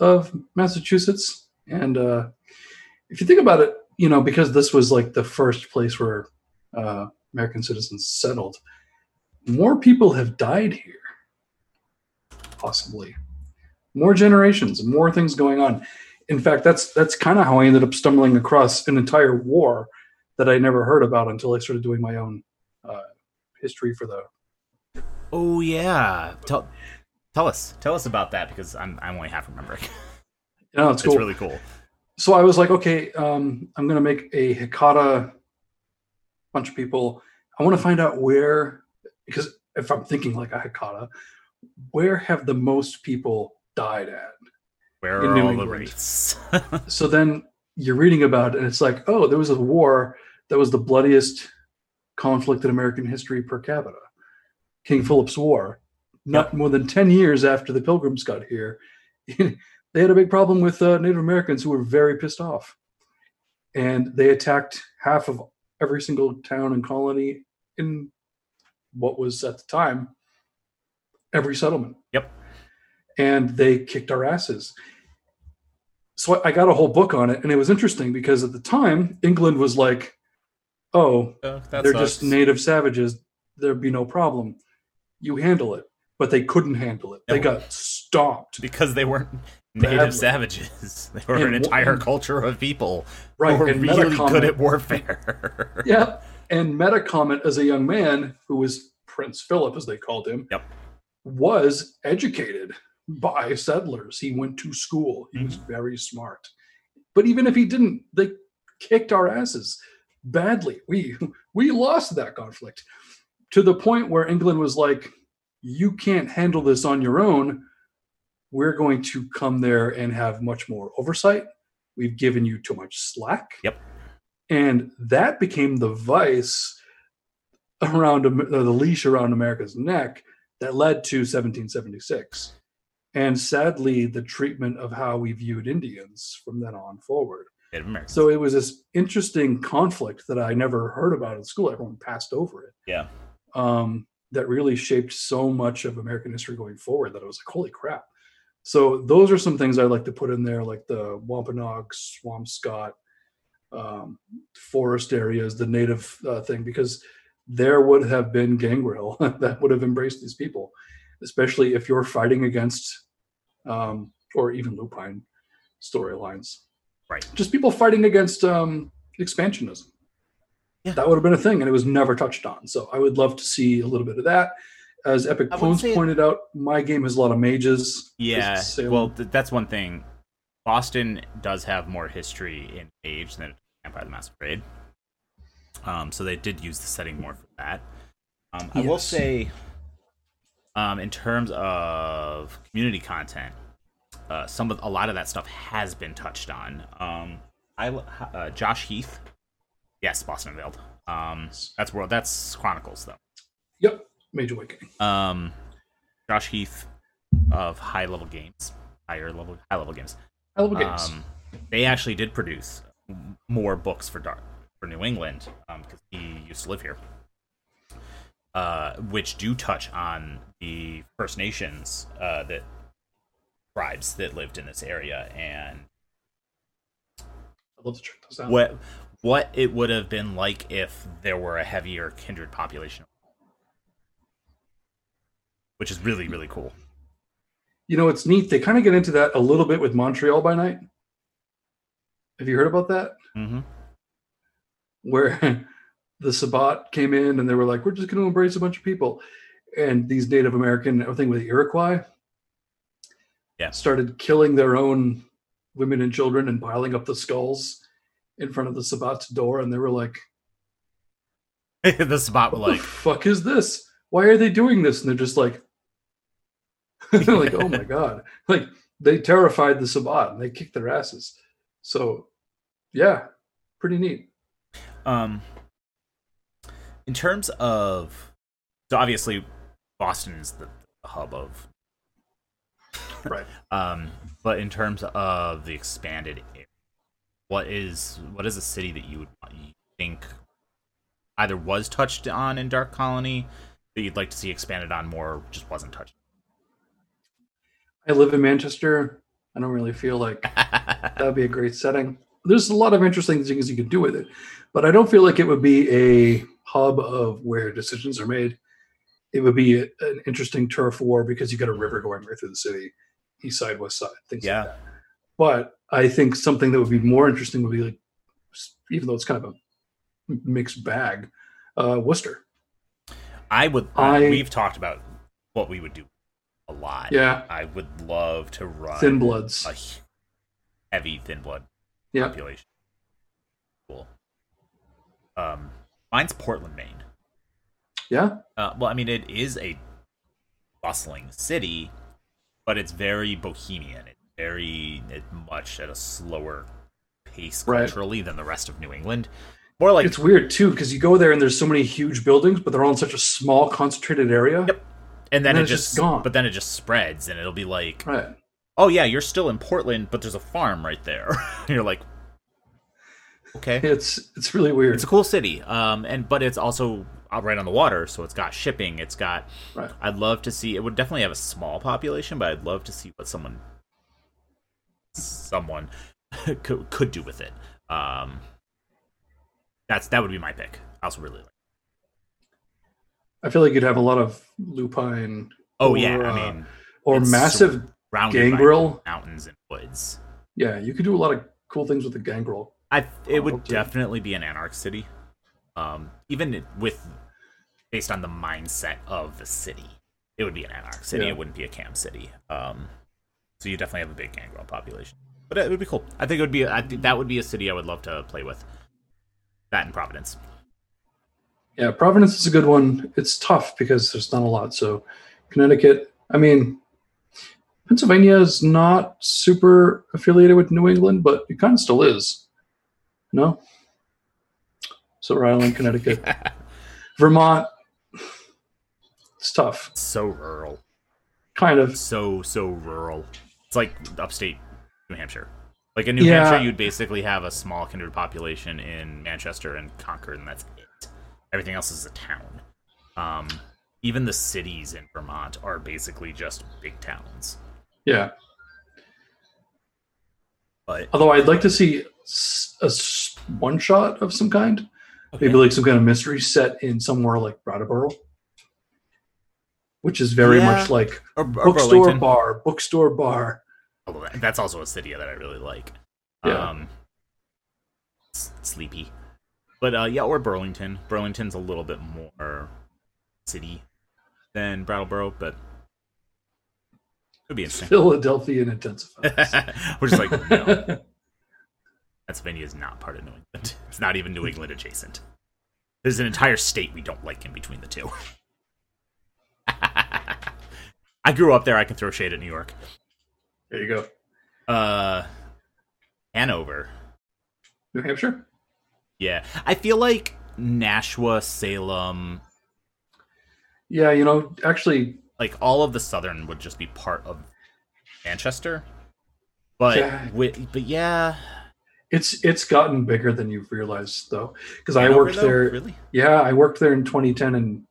of Massachusetts, and uh, if you think about it, you know, because this was like the first place where uh, American citizens settled, more people have died here, possibly more generations, more things going on. In fact, that's that's kind of how I ended up stumbling across an entire war that I never heard about until I started doing my own uh, history for the. oh yeah, tell tell us tell us about that because I'm I'm only half remembering. [LAUGHS] No, it's cool. it's really cool. so I was like, okay, um, I'm going to make a Hecata bunch of people. I want to find out where, because if I'm thinking like a Hecata, where have the most people died at? Where in are New all the England. wraiths? [LAUGHS] So then you're reading about it, and it's like, oh, there was a war that was the bloodiest conflict in American history per capita King Philip's War. Not more than 10 years after the Pilgrims got here, [LAUGHS] they had a big problem with uh, Native Americans who were very pissed off. And they attacked half of every single town and colony in what was at the time every settlement. Yep. And they kicked our asses so I got a whole book on it, and it was interesting because at the time England was like, "Oh, oh that they're sucks. just native savages. There'd be no problem. You handle it." But they couldn't handle it. They No. got stomped. because they weren't native Badly. savages. [LAUGHS] They were And an entire culture of people Right, who were and really Metacom- good at warfare. [LAUGHS] Yeah. And Metacomet, as a young man who was Prince Philip, as they called him, Yep. was educated by settlers. He went to school. He was mm-hmm. very smart. But even if he didn't, they kicked our asses badly. We we lost that conflict to the point where England was like, "You can't handle this on your own. We're going to come there and have much more oversight. We've given you too much slack." Yep. and that became the vice around the leash around America's neck that led to 1776, and sadly, the treatment of how we viewed Indians from then on forward. So it was this interesting conflict that I never heard about in school. Everyone passed over it. yeah, Um, that really shaped so much of American history going forward that I was like, holy crap. So those are some things I like to put in there, like the Wampanoag, Swampscott, um, forest areas, the native uh, thing, because there would have been gangrel [LAUGHS] that would have embraced these people, especially if you're fighting against, um, or even lupine storylines. Right. Just people fighting against um, expansionism. Yeah. That would have been a thing, and it was never touched on. So I would love to see a little bit of that. As Epic Clones pointed out, my game has a lot of mages. yeah. Well, th- that's one thing. Boston does have more history in Age than Empire of the Masquerade. Um, so they did use the setting more for that. Um, I will say, um, in terms of community content, uh, some of a lot of that stuff has been touched on. Um, I uh, Josh Heath, yes, Boston Unveiled. Um, that's world. That's Chronicles though. Yep, Mage: The Awakening. Um, Josh Heath of High Level Games, higher level, high level games. I love games. Um, they actually did produce more books for Dark for New England because he used to live here, uh, which do touch on the First Nations uh, that tribes that lived in this area and I'd love to check those out. what what it would have been like if there were a heavier kindred population, which is really really cool. You know, it's neat. They kind of get into that a little bit with Montreal by Night. Have you heard about that? hmm Where [LAUGHS] the Sabbat came in and they were like, we're just going to embrace a bunch of people. And these Native American, I think with the Iroquois, Yeah. started killing their own women and children and piling up the skulls in front of the Sabbat's door. And they were like, [LAUGHS] the Sabbat were like the fuck is this? Why are they doing this? And they're just like, they're [LAUGHS] like, oh my [LAUGHS] god! Like they terrified the Sabbat and they kicked their asses. So, yeah, pretty neat. Um, in terms of, so obviously, Boston is the, the hub of Right. Um, but in terms of the expanded, area, what is what is a city that you would you think either was touched on in Dark Colony that you'd like to see expanded on more, or just wasn't touched? I live in Manchester. I don't really feel like [LAUGHS] that would be a great setting. There's a lot of interesting things you could do with it, but I don't feel like it would be a hub of where decisions are made. It would be a, an interesting turf war because you got a river going right through the city, east side, west side, things Yeah. like that. But I think something that would be more interesting would be like, even though it's kind of a mixed bag, uh, Worcester. I would. I- we've talked about what we would do a lot. Yeah, I would love to run thin bloods. a heavy thin blood Yeah, population. Cool. Um, mine's Portland, Maine. yeah, Uh, well, I mean, it is a bustling city, but it's very bohemian. It's very it much at a slower pace Right. culturally than the rest of New England. More like it's weird too because you go there and there's so many huge buildings, but they're all in such a small, concentrated area. Yep. and then and it it's just, just gone. but then it just spreads, and it'll be like, Right. oh yeah, you're still in Portland, but there's a farm right there. [LAUGHS] you're like, okay, It's it's really weird. it's a cool city um and but it's also right on the water so it's got shipping it's got Right. i'd love to see it would definitely have a small population but i'd love to see what someone someone [LAUGHS] could, could do with it um that's that would be my pick i also really like I feel like you'd have a lot of lupine oh Or, yeah uh, i mean or massive. gangrel. mountains and woods Yeah, you could do a lot of cool things with the gangrel. I it Oh, would okay. definitely be an anarch city, um, even with based on the mindset of the city, it would be an anarch city. Yeah. It wouldn't be a camp city. Um, so you definitely have a big gangrel population, but it would be cool. I think it would be. I think that would be a city I would love to play with. That in Providence. Yeah, Providence is a good one. It's tough because there's not a lot. So Connecticut, I mean, Pennsylvania is not super affiliated with New England, but it kind of still is. No. So Rhode Island, Connecticut, [LAUGHS] Vermont. It's tough. so rural, Kind of. so so rural. It's like upstate New Hampshire. Like in New Yeah. Hampshire, you'd basically have a small kindred population in Manchester and Concord, and that's it. Everything else is a town. Um, even the cities in Vermont are basically just big towns. Yeah. But Although I'd like to see a s- one shot of some kind, maybe like some kind of mystery set in somewhere like Brattleboro, which is very Yeah. much like or, or bookstore Burlington. bar, bookstore bar. Although that- that's also a city that I really like. Yeah. Um, sleepy, but uh, yeah, or Burlington. Burlington's a little bit more city than Brattleboro, but it'd be interesting. Philadelphia and intensifies. [LAUGHS] We're just like, no, [LAUGHS] Pennsylvania is not part of New England. [LAUGHS] It's not even New England adjacent. There's an entire state we don't like in between the two. [LAUGHS] I grew up there. I can throw shade at New York. there you go. Uh, Hanover. New Hampshire. Yeah, I feel like Nashua, Salem, Yeah, you know, actually, like all of the southern would just be part of Manchester. But Yeah. wi- but yeah, it's it's gotten bigger than you've realized, though, because I worked there. Really? Yeah, I worked there in 2010 and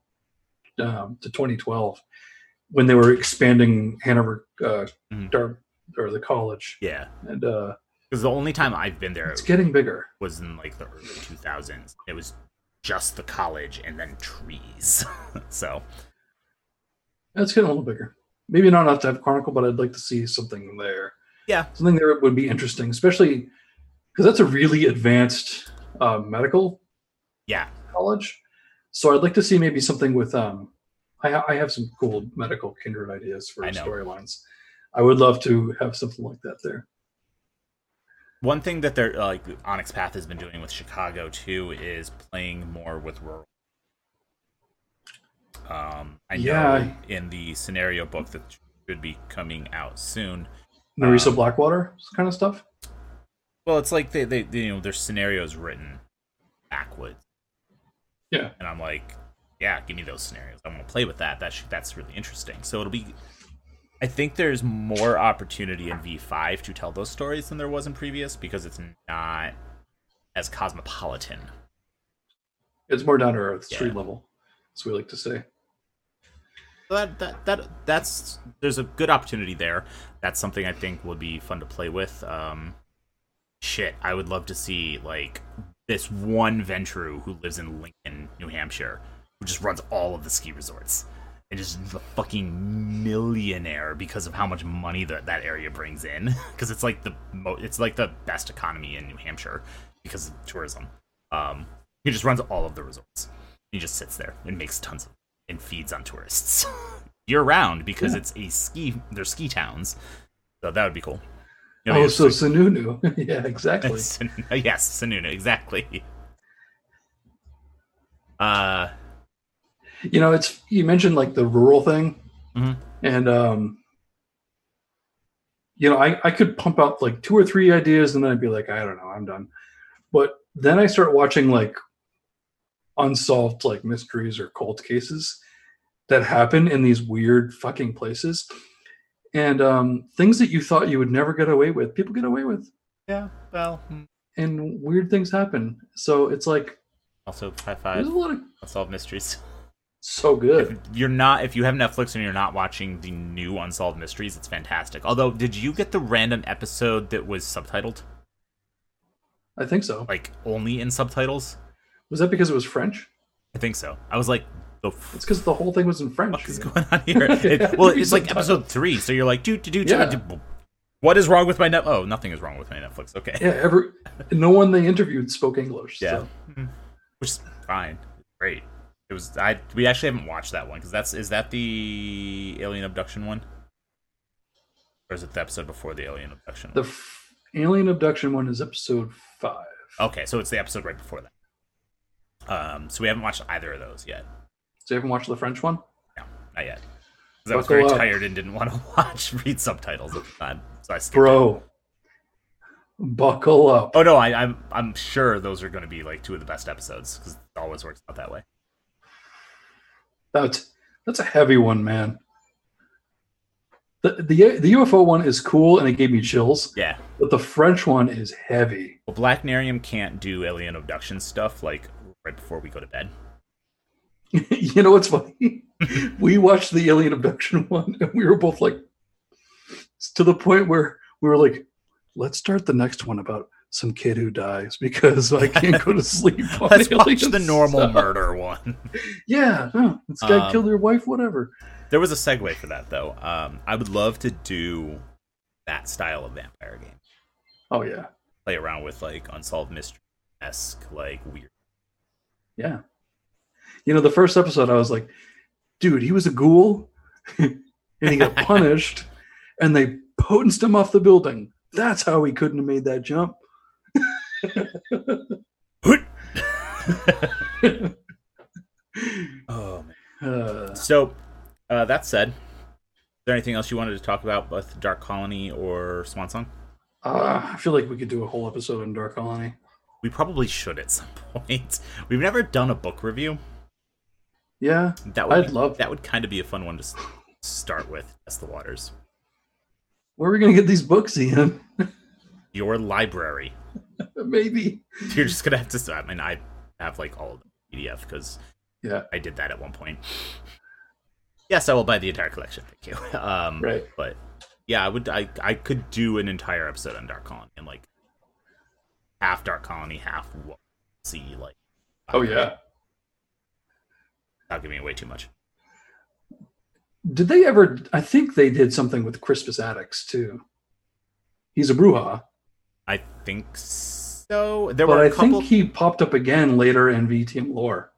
um, to 2012 when they were expanding Hanover uh, Mhm. Dar- or the college, Yeah, and uh, because the only time I've been there it's getting bigger. was in like the early 2000s. It was just the college and then trees. [LAUGHS] so that's getting a little bigger. Maybe not enough to have Chronicle, but I'd like to see something there. Yeah. something there would be interesting, especially because that's a really advanced uh, medical yeah, college. So I'd like to see maybe something with. Um, I, ha- I have some cool medical kindred ideas for I storylines. I would love to have something like that there. one thing that they're like Onyx Path has been doing with Chicago too is playing more with rural. Um, I know Yeah. in the scenario book that should be coming out soon. Marisa Um, Blackwater kind of stuff. Well, it's like they, they, they you know there's scenarios written backwards. Yeah. And I'm like, yeah, give me those scenarios. I want to play with that. That sh- that's really interesting. So it'll be. I think there's more opportunity in V5 to tell those stories than there was in previous because it's not as cosmopolitan. It's more down to earth, Yeah. street level, as we like to say. That that that that's there's a good opportunity there. That's something I think would be fun to play with. Um, shit, I would love to see like this one Ventrue who lives in Lincoln, New Hampshire, who just runs all of the ski resorts and just the fucking millionaire because of how much money that that area brings in. [LAUGHS] Because it's like the mo- it's like the best economy in New Hampshire because of tourism. Um, he just runs all of the resorts. He just sits there and makes tons of and feeds on tourists [LAUGHS] year round because Yeah. it's a ski. They're ski towns, so that would be cool. You know, oh, so Sununu. [LAUGHS] yeah, exactly. [LAUGHS] Yes, Sununu, exactly. Uh, You know, it's you mentioned like the rural thing, Mhm. and um, you know, I I could pump out like two or three ideas, and then I'd be like, I don't know, I'm done. But then I start watching like unsolved like mysteries or cold cases that happen in these weird fucking places, and um, things that you thought you would never get away with, people get away with, yeah. Well, mm, and weird things happen. So it's like also high there's five. a lot of Unsolved mysteries. so good. If you're not, if you have Netflix and you're not watching the new Unsolved Mysteries, it's fantastic. Although, did you get the random episode that was subtitled, I think so. like only in subtitles? Was that because it was French? I think so. I was like, the f- It's because the whole thing was in French. fuck is going on here? [LAUGHS] It- Yeah, well, it's like subtitled. episode three, so you're like, do do do Yeah. do. What is wrong with my net? Oh, nothing is wrong with my Netflix. Okay, Yeah, every no one they interviewed spoke English. yeah, so. Mhm. which is fine, great. It was I. We actually haven't watched that one because that's is that the alien abduction one, or is it the episode before the alien abduction? The f- alien abduction one is episode five. Okay, so it's the episode right before that. Um, so we haven't watched either of those yet. Haven't watched the French one? No, not yet. Because I was very up. tired and didn't [LAUGHS] want to watch read subtitles at the time, so I skipped it. Bro, buckle up. Oh no, I, I'm I'm sure those are going to be like two of the best episodes because it always works out that way. That's that's a heavy one, man. The, the the UFO one is cool and it gave me chills, Yeah. but the French one is heavy. Well, Black Narium can't do alien abduction stuff like right before we go to bed. [LAUGHS] you know what's funny? [LAUGHS] we watched the alien abduction [LAUGHS] one and we were both like to the point where we were like, let's start the next one about some kid who dies because I can't go to sleep. on Let's watch the normal stuff." murder one. Yeah, no, this guy Um, killed your wife, whatever. there was a segue for that though. Um, I would love to do that style of vampire game. Oh yeah, Play around with like unsolved mystery esque like weird. yeah. You know, the first episode, I was like, dude, he was a ghoul, [LAUGHS] and he got [LAUGHS] punished, and they potenced him off the building. That's how he couldn't have made that jump. [LAUGHS] Oh. Uh, So, uh, that said, is there anything else you wanted to talk about with Dark Colony or Swan Song? uh, I feel like we could do a whole episode on Dark Colony. We probably should at some point. We've never done a book review. Yeah, That would I'd be- love- that would kind of be a fun one to start with. Test the waters. where are we gonna get these books, Ian? [LAUGHS] Your library. [LAUGHS] Maybe. You're just gonna have to. I mean, I have like all of the PDF because Yeah, I did that at one point. Yes, I will buy the entire collection. Thank you. [LAUGHS] Um, right. But yeah, I would. I I could do an entire episode on Dark Colony and like half Dark Colony, half what see like. Oh yeah. Not giving away too much. Did they ever? I think they did something with Crispus Attucks too. He's a Brujah, I think so. There but were I couple. think he popped up again later in VTM lore.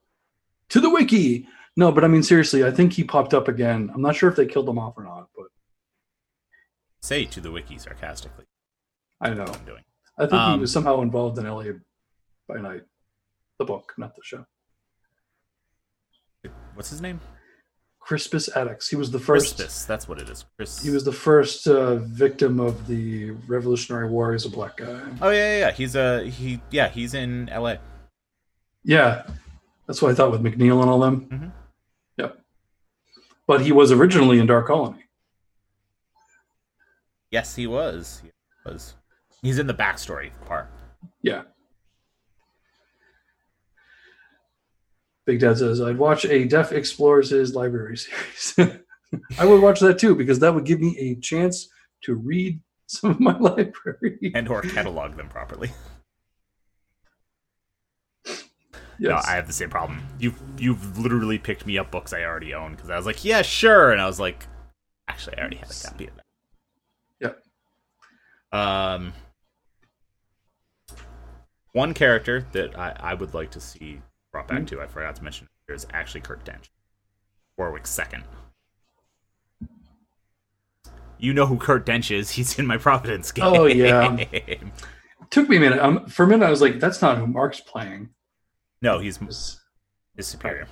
To the wiki. No, but I mean seriously, I think he popped up again. I'm not sure if they killed him off or not, but say to the wiki sarcastically. I know. What I'm doing. I think he Um, was somehow involved in LA by Night, the book, not the show. What's his name? Crispus Attucks. He was the first. Crispus. That's what it is. Chris. He was the first uh, victim of the Revolutionary War. He's a black guy. Oh yeah, yeah, yeah. He's a he. Yeah, he's in L.A. Yeah, that's what I thought with McNeil and all them. Mhm. Yep. But he was originally in Dark Colony. Yes, he was. He was. He's in the backstory part. Yeah. Big Dad says, I'd watch a Deaf Explores his library series. [LAUGHS] I would watch that too because that would give me a chance to read some of my [LAUGHS] library. and or catalog them properly. Yes. No, I have the same problem. You've you've literally picked me up books I already own because I was like, yeah, sure, and I was like, actually, I already have a copy of that. Yep. Um, one character that I, I would like to see brought back to, I forgot to mention, here is actually Kurt Dench, Warwick's second. You know who Kurt Dench is? He's in my Providence game. Oh, yeah. [LAUGHS] Took me a minute. Um, for a minute, I was like, that's not who Mark's playing. no, he's It's- is superior.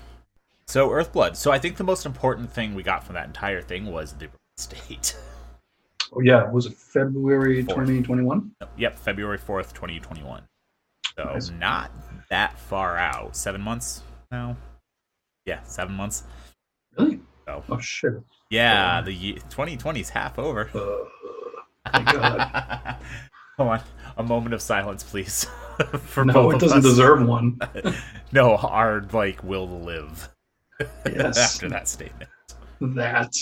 So Earthblood. So I think the most important thing we got from that entire thing was the state. Oh, yeah. Was it February Fourth. 2021? yep, February fourth, twenty twenty one. So Nice. not that far out. Seven months now. Yeah, seven months. Really? So Oh, shit. yeah, the twenty twenty is half over. Uh, thank God. [LAUGHS] Come on, a moment of silence, please. [LAUGHS] For no, both it doesn't us. deserve one. [LAUGHS] No, our like will to live Yes. after that statement. that.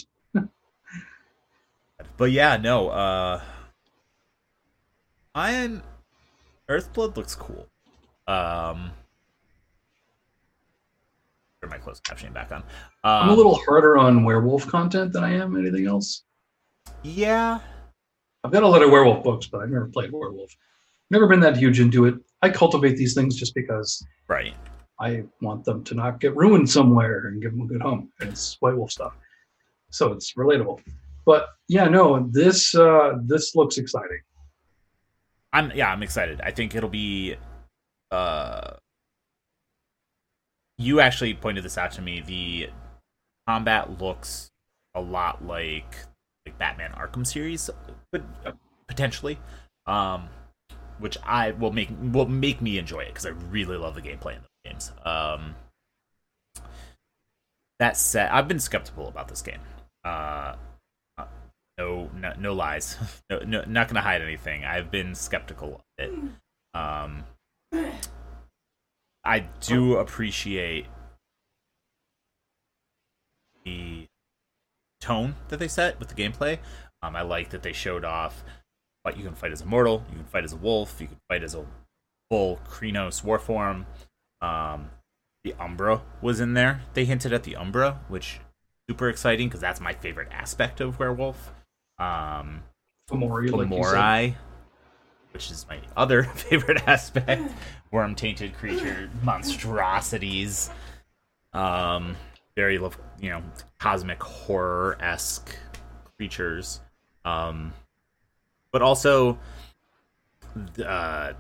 But yeah, no. uh I'm Earthblood looks cool. Um turn my closed captioning back on. Um, I'm a little harder on werewolf content than I am anything else. yeah. I've got a lot of werewolf books, but I've never played werewolf. Never been that huge into it. I cultivate these things just because Right. I want them to not get ruined somewhere and give them a good home. And it's White Wolf stuff, so it's relatable. But yeah, no, this uh, this looks exciting. I'm yeah, I'm excited. I think it'll be uh you actually pointed this out to me. The combat looks a lot like like Batman Arkham series but potentially. Um which I will make will make me enjoy it because I really love the gameplay in those games. Um that said, I've been skeptical about this game. Uh no, no, no lies. [LAUGHS] No, no, not gonna hide anything. I've been skeptical of it. Um, I do appreciate the tone that they set with the gameplay. Um, I like that they showed off what you can fight as a mortal, you can fight as a wolf, you can fight as a full Crinos war form. Um, the Umbra was in there. They hinted at the Umbra, which super exciting because that's my favorite aspect of werewolf. Um, Fomori, like you said. Fomori, which is my other [LAUGHS] favorite aspect. Wyrm tainted creature monstrosities. Um, very you know cosmic horror esque creatures. Um, but also uh,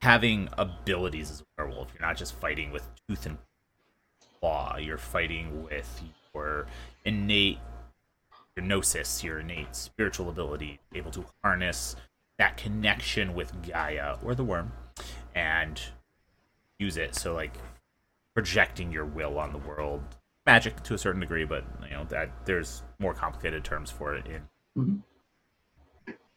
having abilities as a werewolf. You're not just fighting with tooth and claw. You're fighting with your innate your gnosis, your innate spiritual ability, able to harness that connection with Gaia or the Wyrm and use it. So like projecting your will on the world, magic to a certain degree, but you know that there's more complicated terms for it in. Mhm.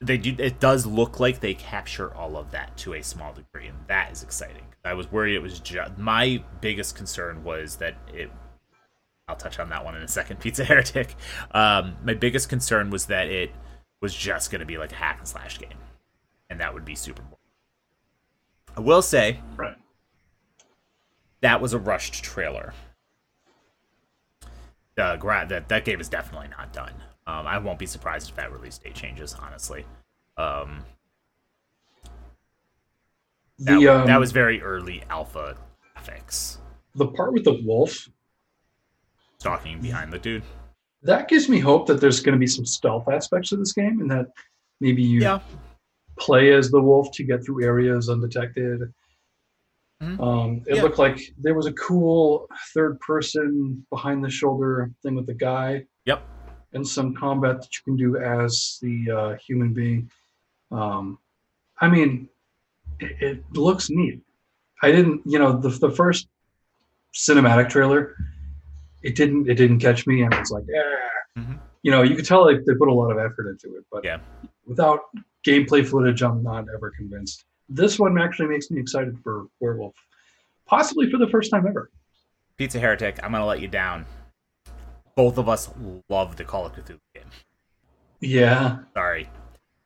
They do. It does look like they capture all of that to a small degree, and that is exciting. I was worried it was just my biggest concern was that it I'll touch on that one in a second. [LAUGHS] Pizza Heretic. Um, my biggest concern was that it was just going to be like a hack and slash game, and that would be super boring. I will say Right. that was a rushed trailer. The gra- that that game is definitely not done. Um, I won't be surprised if that release date changes. Honestly, um, that, The, um, that was very early alpha graphics. the part with the wolf Stalking behind the dude. that gives me hope that there's going to be some stealth aspects to this game, and that maybe you Yeah, play as the wolf to get through areas undetected. Mhm. Um, it Yeah. looked like there was a cool third person behind the shoulder thing with the guy Yep. and some combat that you can do as the uh, human being. Um, I mean, it, it looks neat. I didn't, you know, the the first cinematic trailer, it didn't it didn't catch me, and it's like, yeah, Mhm. you know, you could tell like they put a lot of effort into it, but Yeah. without gameplay footage, I'm not ever convinced. This one actually makes me excited for Werewolf, possibly for the first time ever. Pizza Heretic, I'm gonna let you down. Both of us love the Call of Cthulhu game. Yeah, Sorry,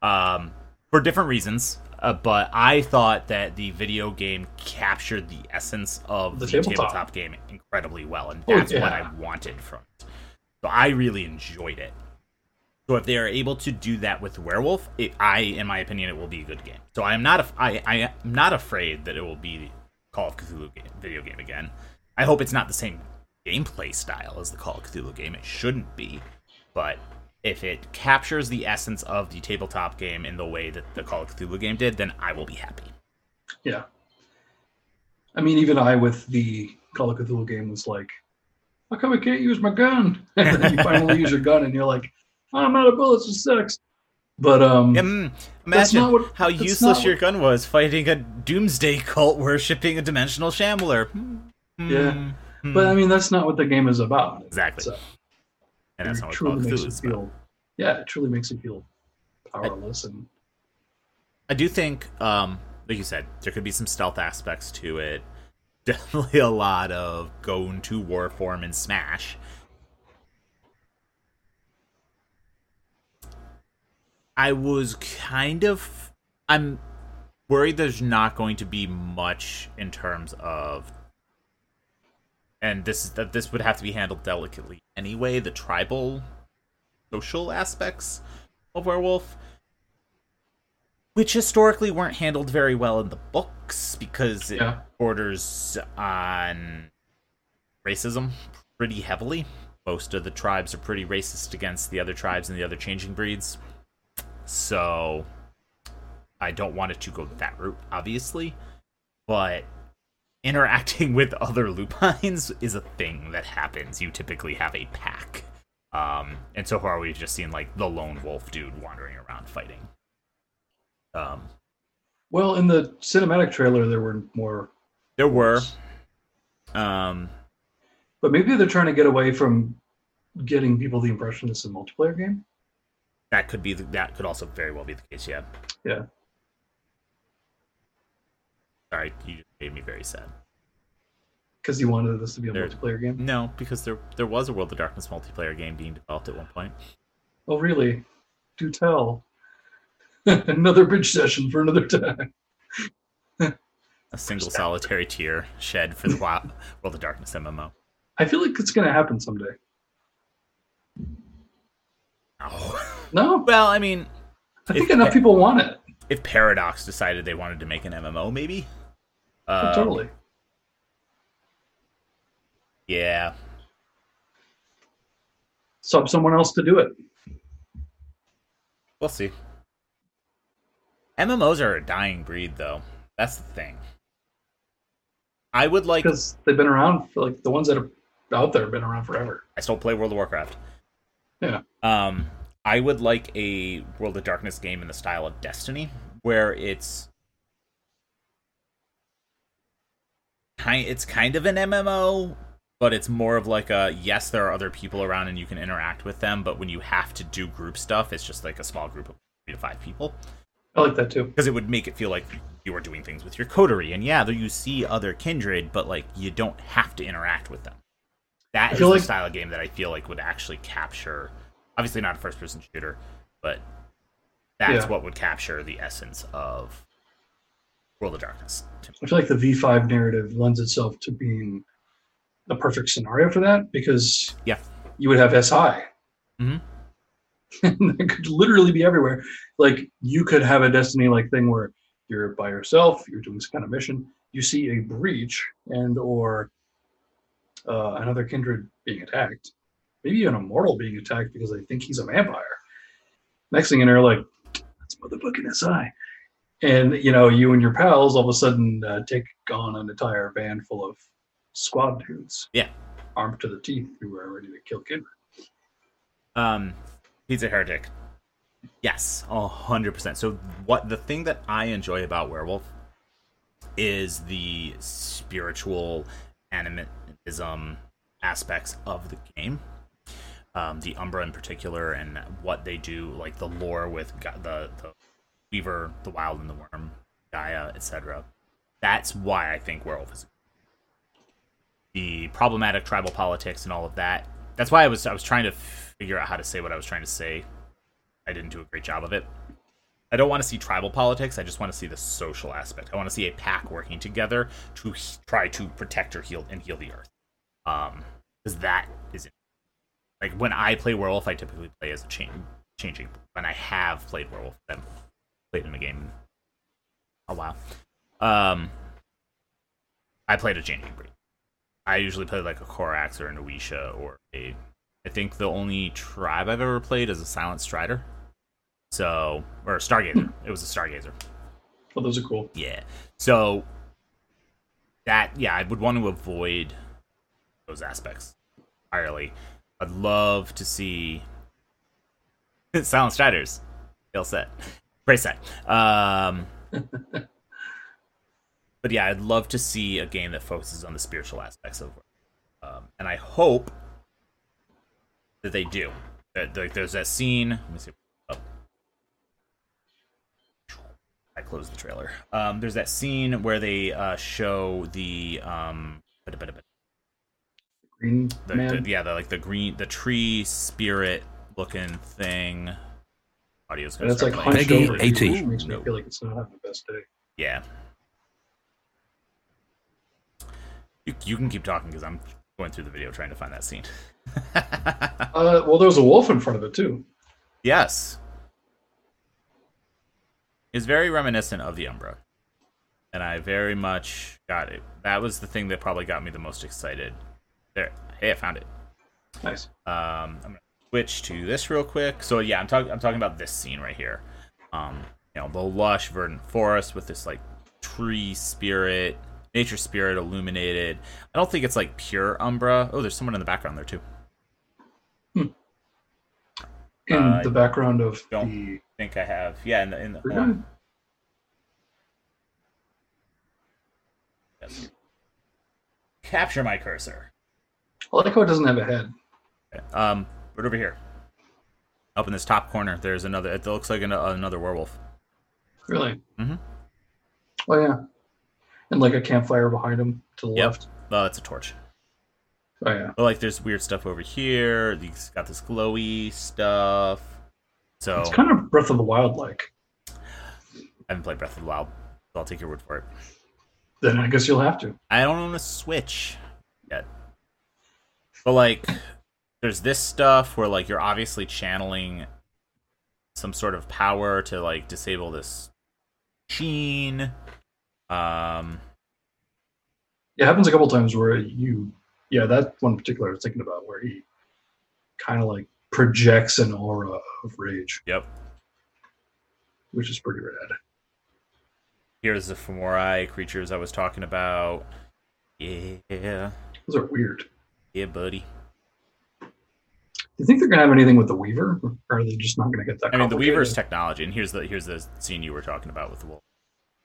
um, for different reasons. Uh, but I thought that the video game captured the essence of The the, tabletop. tabletop. game incredibly well, and Oh, that's what. I wanted from it. So I really enjoyed it. So if they are able to do that with Werewolf, it, I, in my opinion, it will be a good game. So I am not, af- I, I am not afraid that it will be Call of Cthulhu game, video game again. I hope it's not the same gameplay style as the Call of Cthulhu game. It shouldn't be, but if it captures the essence of the tabletop game in the way that the Call of Cthulhu game did, then I will be happy. yeah. I mean, even I with the Call of Cthulhu game was like, how come I can't use my gun? [LAUGHS] and then you finally use your gun, and you're like, I'm out of bullets. This sucks. But um, mm, imagine what- how useless your what- gun was fighting a doomsday cult worshipping a dimensional shambler. Hmm, Yeah. hmm, but I mean, that's not what the game is about. Exactly. So and that's it not truly makes you feel. Yeah, it truly makes you feel powerless and I do think, um, like you said, there could be some stealth aspects to it. [LAUGHS] Definitely a lot of going to war form and smash. I was kind of. I'm worried there's not going to be much in terms of. And this is that this would have to be handled delicately anyway. The tribal, social aspects of werewolf which historically weren't handled very well in the books because it Yeah. borders on racism pretty heavily. Most of the tribes are pretty racist against the other tribes and the other changing breeds. So I don't want it to go that route, obviously. But interacting [LAUGHS] with other lupines is a thing that happens. You typically have a pack. Um, and so far we've just seen like the lone wolf dude wandering around fighting. Um, well, in the cinematic trailer, there were more, there were, um, but maybe they're trying to get away from getting people the impression it's a multiplayer game. that could be the, that could also very well be the case. Yeah. Yeah. Sorry, you just made me very sad. Because you wanted this to be a There- multiplayer game. No, because there there was a World of Darkness multiplayer game being developed at one point. Oh, really? Do tell. [LAUGHS] another bridge session for another time. A single solitary tear shed for the [LAUGHS] World of Darkness MMO. I feel like it's going to happen someday. Oh. [LAUGHS] No, well, I mean, I think enough people want it. if Paradox decided they wanted to make an MMO, maybe. Um, totally. Yeah. Sub someone else to do it. We'll see. MMOs are a dying breed, though. That's the thing. I would like. Because they've been around for like the ones that are out there have been around forever. I still play World of Warcraft. Yeah. Um, I would like a World of Darkness game in the style of Destiny, where it's kind it's kind of an MMO, but it's more of like a yes, there are other people around and you can interact with them, but when you have to do group stuff, it's just like a small group of three to five people I like that too. because it would make it feel like you are doing things with your coterie. And yeah, you see other kindred, but like you don't have to interact with them. That is feel the style of game that I feel like would actually capture. Obviously, not a first-person shooter, but that's Yeah. what would capture the essence of World of Darkness. I feel like the V5 narrative lends itself to being the perfect scenario for that because Yeah. you would have SI. Mhm. [LAUGHS] and it could literally be everywhere. Like you could have a Destiny like thing where you're by yourself, you're doing some kind of mission, you see a breach and or uh, another kindred being attacked, maybe even a mortal being attacked because they think he's a vampire. Next thing you know, like that's motherfucking SI and you know you and your pals all of a sudden uh, take on an entire van full of squad dudes Yeah. armed to the teeth who are ready to kill kindred Um, a Heretic. Yes, a hundred percent. So what the thing that I enjoy about Werewolf is the spiritual animism aspects of the game. Um, the Umbra in particular, and what they do, like the lore with the the Weaver, the Wyld, and the Wyrm, Gaia, etc. That's why I think Werewolf is the problematic tribal politics and all of that. That's why I was I was trying to figure out how to say what I was trying to say. I didn't do a great job of it. I don't want to see tribal politics. I just want to see the social aspect. I want to see a pack working together to try to protect or heal and heal the earth. Um, because that is like when I play werewolf, I typically play as a changing. When I have played werewolf, I've played in a game a while. Um, I played a changing breed. I usually play like a Corax or a Nuwisha or a. I think the only tribe I've ever played is a Silent Strider. So, or a Stargazer. it was a Stargazer. Oh, those are cool. Yeah. So that yeah, I would want to avoid those aspects entirely. I'd love to see [LAUGHS] Silent Striders. Fail set. Great set. Um [LAUGHS] But yeah, I'd love to see a game that focuses on the spiritual aspects of it. Um, and I hope that they do. That like, there's that scene. Let me see. Oh. I closed the trailer. Um, there's that scene where they uh, show the um, Green the, man. the- yeah, the like the green, the tree spirit looking thing. Audio's and gonna it's like start playing. hunched PEGI over, 18. makes me No. feel like it's not having the best day. Yeah. You, you can keep talking because I'm going through the video trying to find that scene. [LAUGHS] Uh, well, there was a wolf in front of it too. yes. It's very reminiscent of the Umbra. And I very much got it. That was the thing that probably got me the most excited. There. Hey, I found it. Nice. Um, I'm gonna switch to this real quick. So yeah, I'm talking. I'm talking about this scene right here. Um, you know, the lush verdant forest with this like tree spirit, nature spirit illuminated. I don't think it's like pure umbra. Oh, there's someone in the background there too. In Uh, the background of don't- the. Think I have. Yeah, in the in the. Yes. Capture my cursor. I like how it doesn't have a head. Um, right over here. Up in this top corner, there's another. It looks like an, another werewolf. Really? Mm-hmm. Oh yeah. And like a campfire behind him to the Yep. left. Oh, it's a torch. Oh yeah. But like, there's weird stuff over here. He's got this glowy stuff. So It's kind of Breath of the Wild like. I haven't played Breath of the Wild, so I'll take your word for it. Then I guess you'll have to. I don't own a Switch yet. But like, there's this stuff where like you're obviously channeling some sort of power to like disable this machine. Um, It happens a couple times where you, yeah, that one particular I was thinking about where he kind of like projects an aura of rage, yep. which is pretty rad. Here's the Fomori creatures I was talking about. Yeah, Those are weird. yeah, buddy. Do you think they're gonna have anything with the Weaver, or are they just not gonna get that? I mean, the Weaver's technology, and here's the here's the scene you were talking about with the wolf.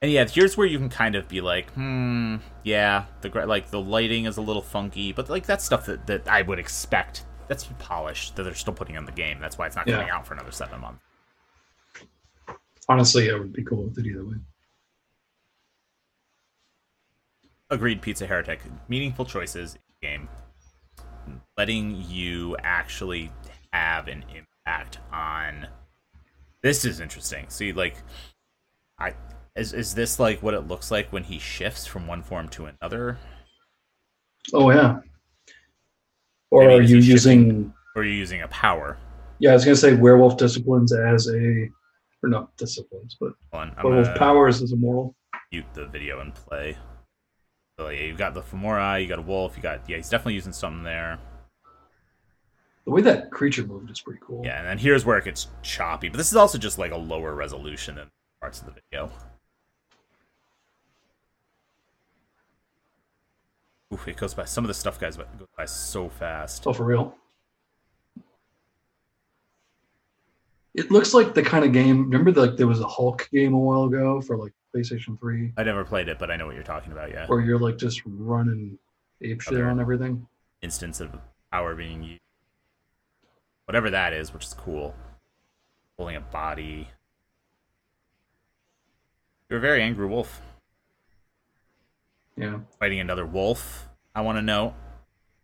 And yeah, here's where you can kind of be like, hmm, yeah, the like the lighting is a little funky, but like that's stuff that, that I would expect. That's polished that they're still putting in the game. That's why it's not coming out for another seven months. Honestly, it would be cool with it either way. Agreed, Pizza Heretic. Meaningful choices in the game, letting you actually have an impact on. This is interesting. See, like, I is is this like what it looks like when he shifts from one form to another? Oh yeah. Or Maybe are you using? or are you using a power? Yeah, I was gonna say werewolf disciplines as a, or not disciplines, but werewolf powers as a moral. mute the video and play. So yeah, you've got the Fomori, you got a wolf, you got yeah, he's definitely using something there. The way that creature moved is pretty cool. Yeah, and then here's where it gets choppy, but this is also just like a lower resolution than parts of the video. Oof, it goes by some of the stuff guys but goes by so fast. Oh, for real. It looks like the kind of game. Remember, like there was a Hulk game a while ago for like PlayStation 3, I never played it, but I know what you're talking about. Yeah, where you're like just running ape shit on everything. instance of power being used, whatever that is, which is cool. Holding a body. You're a very angry wolf. Yeah. Fighting another wolf. I want to know,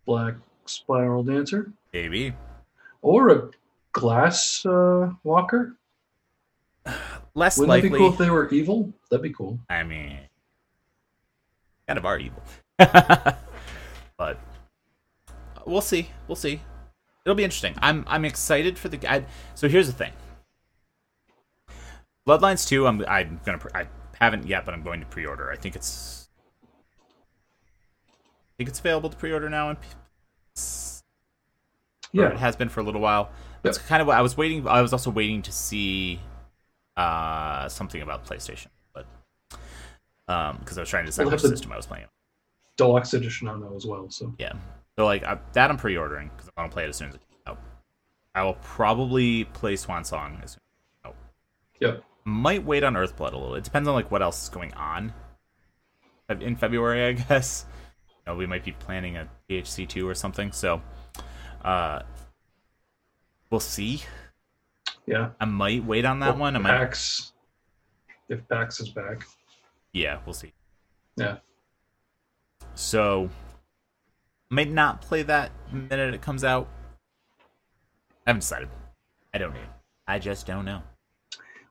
Black Spiral Dancer. Maybe. Or a Glass uh, Walker. [SIGHS] Less likely. Wouldn't likely. that be cool if they were evil? That'd be cool. I mean, kind of are evil. [LAUGHS] but we'll see. We'll see. It'll be interesting. I'm I'm excited for the. I, so here's the thing. Bloodlines 2, I'm I'm gonna pre- I haven't yet, but I'm going to pre-order. I think it's I think it's available to pre-order now, and yeah, it has been for a little while. That's kind of what I was waiting. I was also waiting to see uh something about PlayStation, but um because I was trying to decide We'll which system I was playing. Deluxe edition on that as well. So Yeah. So like I, that I'm pre-ordering because I want to play it as soon as it comes out. I will probably play Swan Song as soon as it comes out. Yep. Might wait on Earthblood a little. It depends on like what else is going on in February, I [LAUGHS] guess. You know, we might be planning a PHC two or something. So, uh, we'll see. yeah. I might wait on that Or one. I might. PAX. If PAX is back. Yeah, we'll see. Yeah. So, might not play that minute it comes out. I haven't decided. I don't know. I just don't know.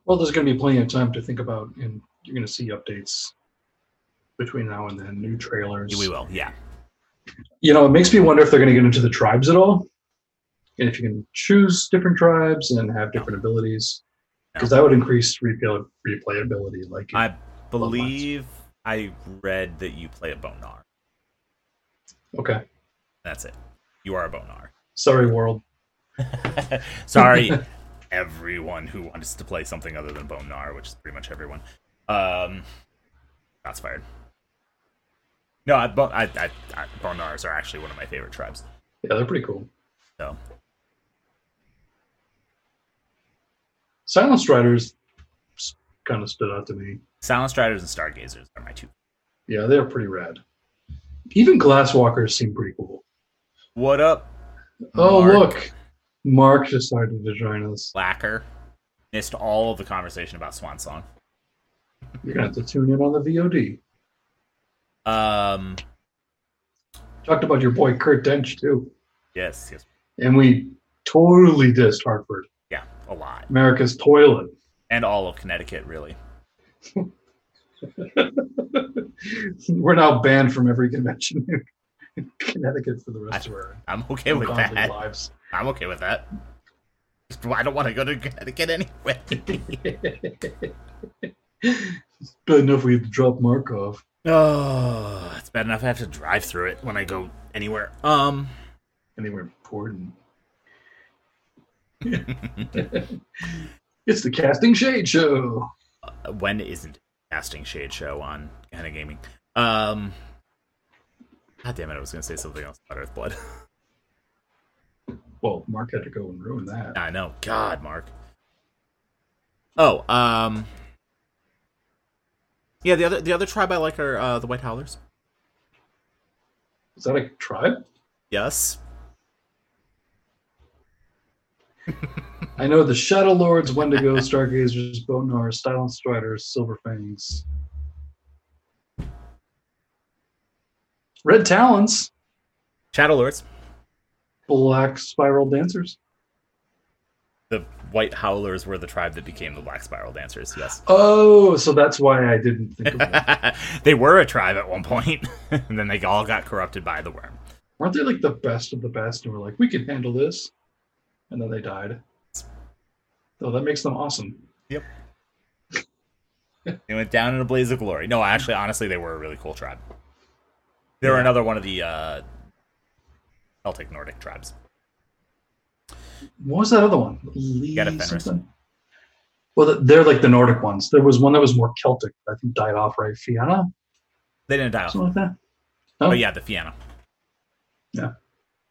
Well, there's going to be plenty of time to think about, and you're going to see updates between now and then, new trailers. We will. Yeah. You know, it makes me wonder if they're going to get into the tribes at all, and if you can choose different tribes and have different abilities, because that would increase replay- replayability. Like, I believe I read that you play a Bone Gnawer. okay, That's it. You are a Bone Gnawer. sorry, world. [LAUGHS] Sorry, [LAUGHS] everyone who wants to play something other than Bone Gnawer, which is pretty much everyone. Um, that's fired. No, I, I, I, I, Bone Gnawers are actually one of my favorite tribes. Yeah, they're pretty cool. So Silent Striders kind of stood out to me. Silent Striders and Stargazers are my two. Yeah, they're pretty rad. Even Glasswalkers seem pretty cool. What up, Oh, Mark. look. Mark decided to join us. Slacker? Missed all of the conversation about Swan Song. You're going to have to tune in on the VOD. Um, Talked about your boy Kurt Dench, too. yes, yes, And we totally dissed Hartford, yeah, a lot, America's toilet. and all of Connecticut, really. [LAUGHS] We're now banned from every convention Connecticut for the rest of our I'm okay with that. lives. I'm okay with that. I don't want to go to Connecticut anyway. [LAUGHS] Bad enough we had to drop Mark off. oh, it's bad enough I have to drive through it when I go anywhere. Um, Anywhere important. [LAUGHS] it's the Casting Shade Show. when isn't casting shade show on Gehenna Gaming? Um, God damn it! I was gonna say something else about Earthblood. [LAUGHS] Well, Mark had to go and ruin that. I know. God, Mark. Oh, um, yeah. The other the other tribe I like are uh, the White Howlers. Is that a tribe? Yes. [LAUGHS] I know the Shadow Lords, Wendigo, Stargazers, Bone Gnawer, Silent Striders, Silver Fangs. Red Talons, Shadow Lords. Black Spiral Dancers. The White Howlers were the tribe that became the Black Spiral Dancers. Yes. Oh, so that's why I didn't think of that. [LAUGHS] they were a tribe at one point, [LAUGHS] and then they all got corrupted by the Wyrm. Weren't they like the best of the best and were like, we can handle this? And then they died. So that makes them awesome. Yep. [LAUGHS] they went down in a blaze of glory. No, actually, honestly, they were a really cool tribe. They were Yeah. another one of the uh, Celtic Nordic tribes. What was that other one? Lee Well, they're like the Nordic ones. There was one that was more Celtic. I think died off, right? Fianna, They didn't die off. something like that. Oh, But yeah, the Fianna. Yeah.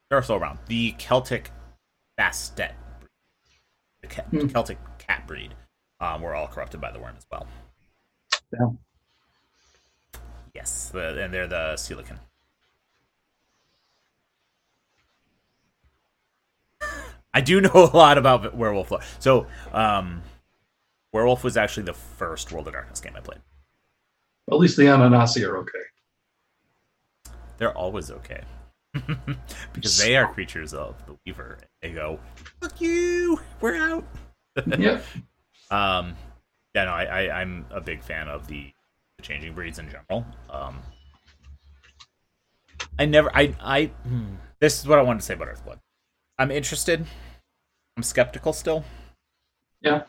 They're still around. The Celtic Bastet, the Hmm. Celtic cat breed, um, were all corrupted by the Wyrm as well. Yeah. Yes, the, and they're the Ceilican. I do [LAUGHS] know a lot about Werewolf lore. So, um, Werewolf was actually the first World of Darkness game I played. At least the Ananasi are okay. They're always okay. [LAUGHS] because they are creatures of the Weaver. They go, fuck you, we're out. [LAUGHS] yep. Um, yeah, no, I, I, I'm a big fan of the changing breeds in general. Um, I never, I, I, hmm, this is what I wanted to say about Earthblood. I'm interested. I'm skeptical still. Yeah.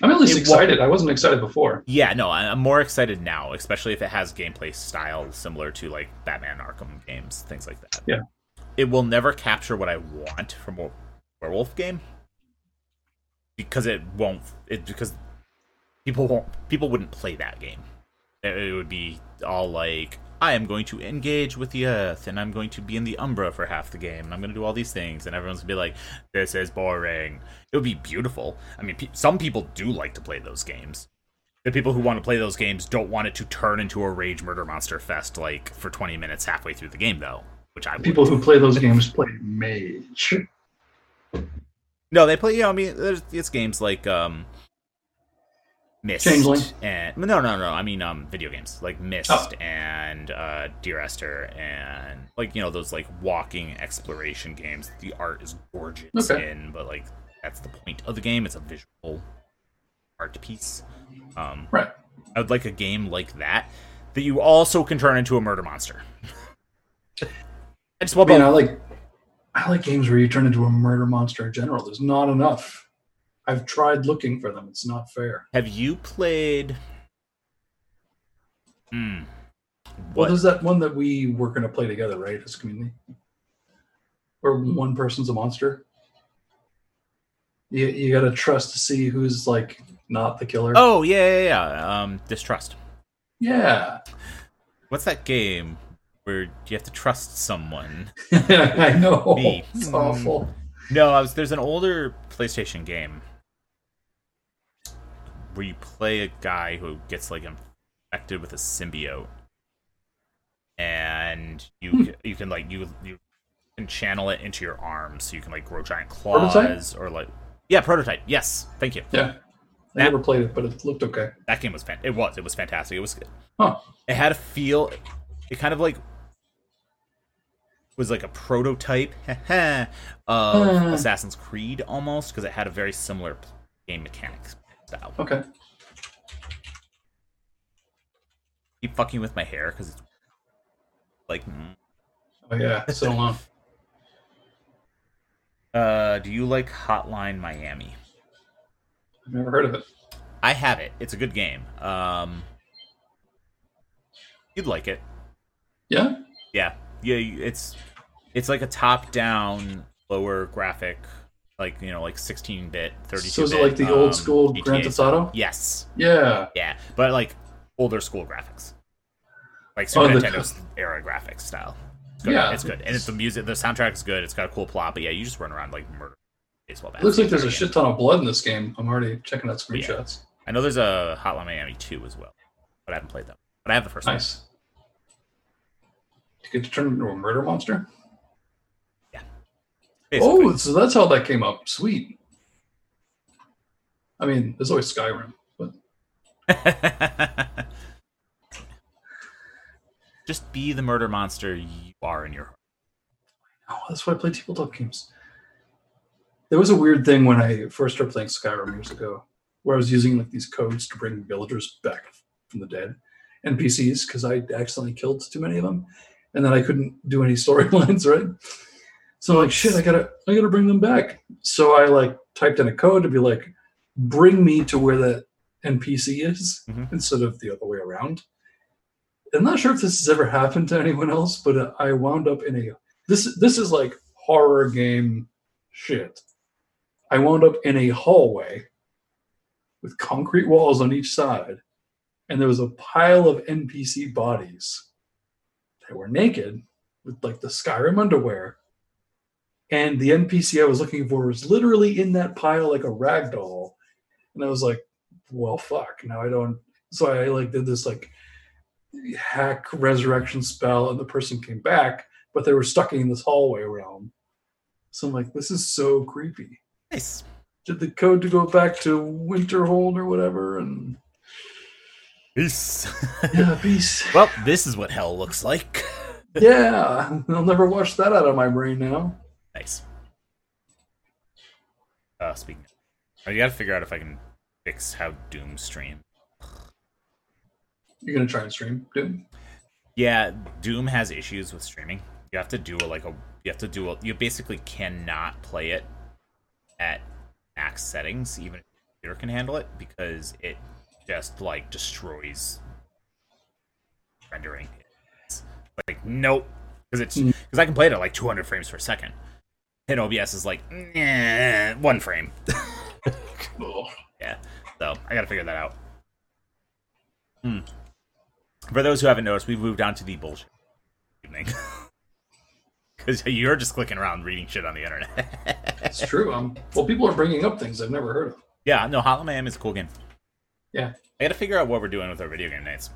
I'm at least It excited. I wasn't excited before. Yeah, no, I'm more excited now, especially if it has gameplay style similar to like Batman Arkham games, things like that. Yeah. It will never capture what I want from a werewolf game because it won't. It because people won't. People wouldn't play that game. It, would be all like, I am going to engage with the earth, and I'm going to be in the Umbra for half the game, and I'm going to do all these things, and everyone's gonna be like, "This is boring." It would be beautiful. I mean, pe- some people do like to play those games. The people who want to play those games don't want it to turn into a rage murder monster fest like for 20 minutes halfway through the game, though. Which I would. People who play those games play mage. No, they play. You know, I mean, there's it's games like um, Myst Changeling? and no, no, no. I mean, um, video games like Myst Oh. and uh, Dear Esther and like you know those like walking exploration games. The art is gorgeous Okay. in, but like that's the point of the game. It's a visual art piece. Um, Right. I would like a game like that that you also can turn into a murder monster. [LAUGHS] I just I want mean, I like I like games where you turn into a murder monster in general. There's not enough. I've tried looking for them. It's not fair. Have you played? Hmm. Well, What? there's that one that we were going to play together, right, as a community, where one person's a monster. You you got to trust to see who's like not the killer. oh yeah, yeah, yeah. Um, Distrust. yeah, What's that game where you have to trust someone? [LAUGHS] I know. Me. It's awful. No, I was, there's an older PlayStation game where you play a guy who gets like infected with a symbiote, and you Hmm. can, you can like you you can channel it into your arms, so you can like grow giant Prototype? claws or like yeah, prototype. Yes, thank you. Yeah, I That- never played it, but it looked okay. That game was fan. It was. It was fantastic. It was. Huh. It had a feel. It kind of like was like a prototype [LAUGHS] of Uh. Assassin's Creed almost because it had a very similar game mechanics style. Okay. Keep fucking with my hair because it's like. mm. Oh yeah, so [LAUGHS] long. Uh, do you like Hotline Miami? I've never heard of it. I have it. It's a good game. Um, you'd like it. Yeah. Yeah, yeah. It's it's like a top-down, lower graphic, like you know, like 16-bit, 32-bit. So is it like the old um, school GTA Grand Theft. Auto? Yes, Yeah. yeah, but like older school graphics, like Oh, Super the- Nintendo's era graphics style. It's good. Yeah. it's good, and it's the music. The soundtrack is good. It's got a cool plot, but yeah, you just run around like murder baseball bats. Looks like there's a shit ton of blood in this game. I'm already checking out Yeah. screenshots. I know there's a Hotline Miami 2 as well, but I haven't played that. But I have the first one. Nice. You get to turn into a murder monster? Basically. Oh, so that's how that came up. Sweet. I mean, there's always Skyrim, but [LAUGHS] Just be the murder monster you are in your heart. oh, that's why I play tabletop games. There was a weird thing when I first started playing Skyrim years ago, where I was using like these codes to bring villagers back from the dead, NPCs, because I accidentally killed too many of them, and then I couldn't do any [LAUGHS] storylines, right? So I'm like, shit, I gotta, I gotta bring them back. So I like typed in a code to be like, bring me to where that NPC is, Mhm. instead of the other way around. I'm not sure if this has ever happened to anyone else, but I wound up in a this this is like horror game shit. I wound up in a hallway with concrete walls on each side, and there was a pile of NPC bodies that were naked with like the Skyrim underwear, and the NPC I was looking for was literally in that pile like a rag doll, and I was like, well, fuck. Now I don't. So I like did this like hack resurrection spell, and the person came back, but they were stuck in this hallway realm. So I'm like, this is so creepy. Nice. Did the code to go back to Winterhold or whatever, and Peace. yeah, [LAUGHS] peace. well, this is what hell looks like. yeah, I'll never wash that out of my brain now. Nice. Uh, speaking, of, I gotta figure out if I can fix how Doom stream. You're gonna try and stream, Doom? Yeah, Doom has issues with streaming. You have to do a, like a you have to do a you basically cannot play it at max settings, even if your computer can handle it, because it just like destroys rendering. It's like nope, because it's because I can play it at like 200 frames per second. And OBS is like nah, one frame. [LAUGHS] Oh, Yeah. So I got to figure that out. Hmm. For those who haven't noticed, we've moved on to the bullshit evening. [LAUGHS] Because you're just clicking around reading shit on the internet. it's true. Um, well, people are bringing up things I've never heard of. yeah, no, Hotline Miami is a cool game. Yeah. I got to figure out what we're doing with our video game nights.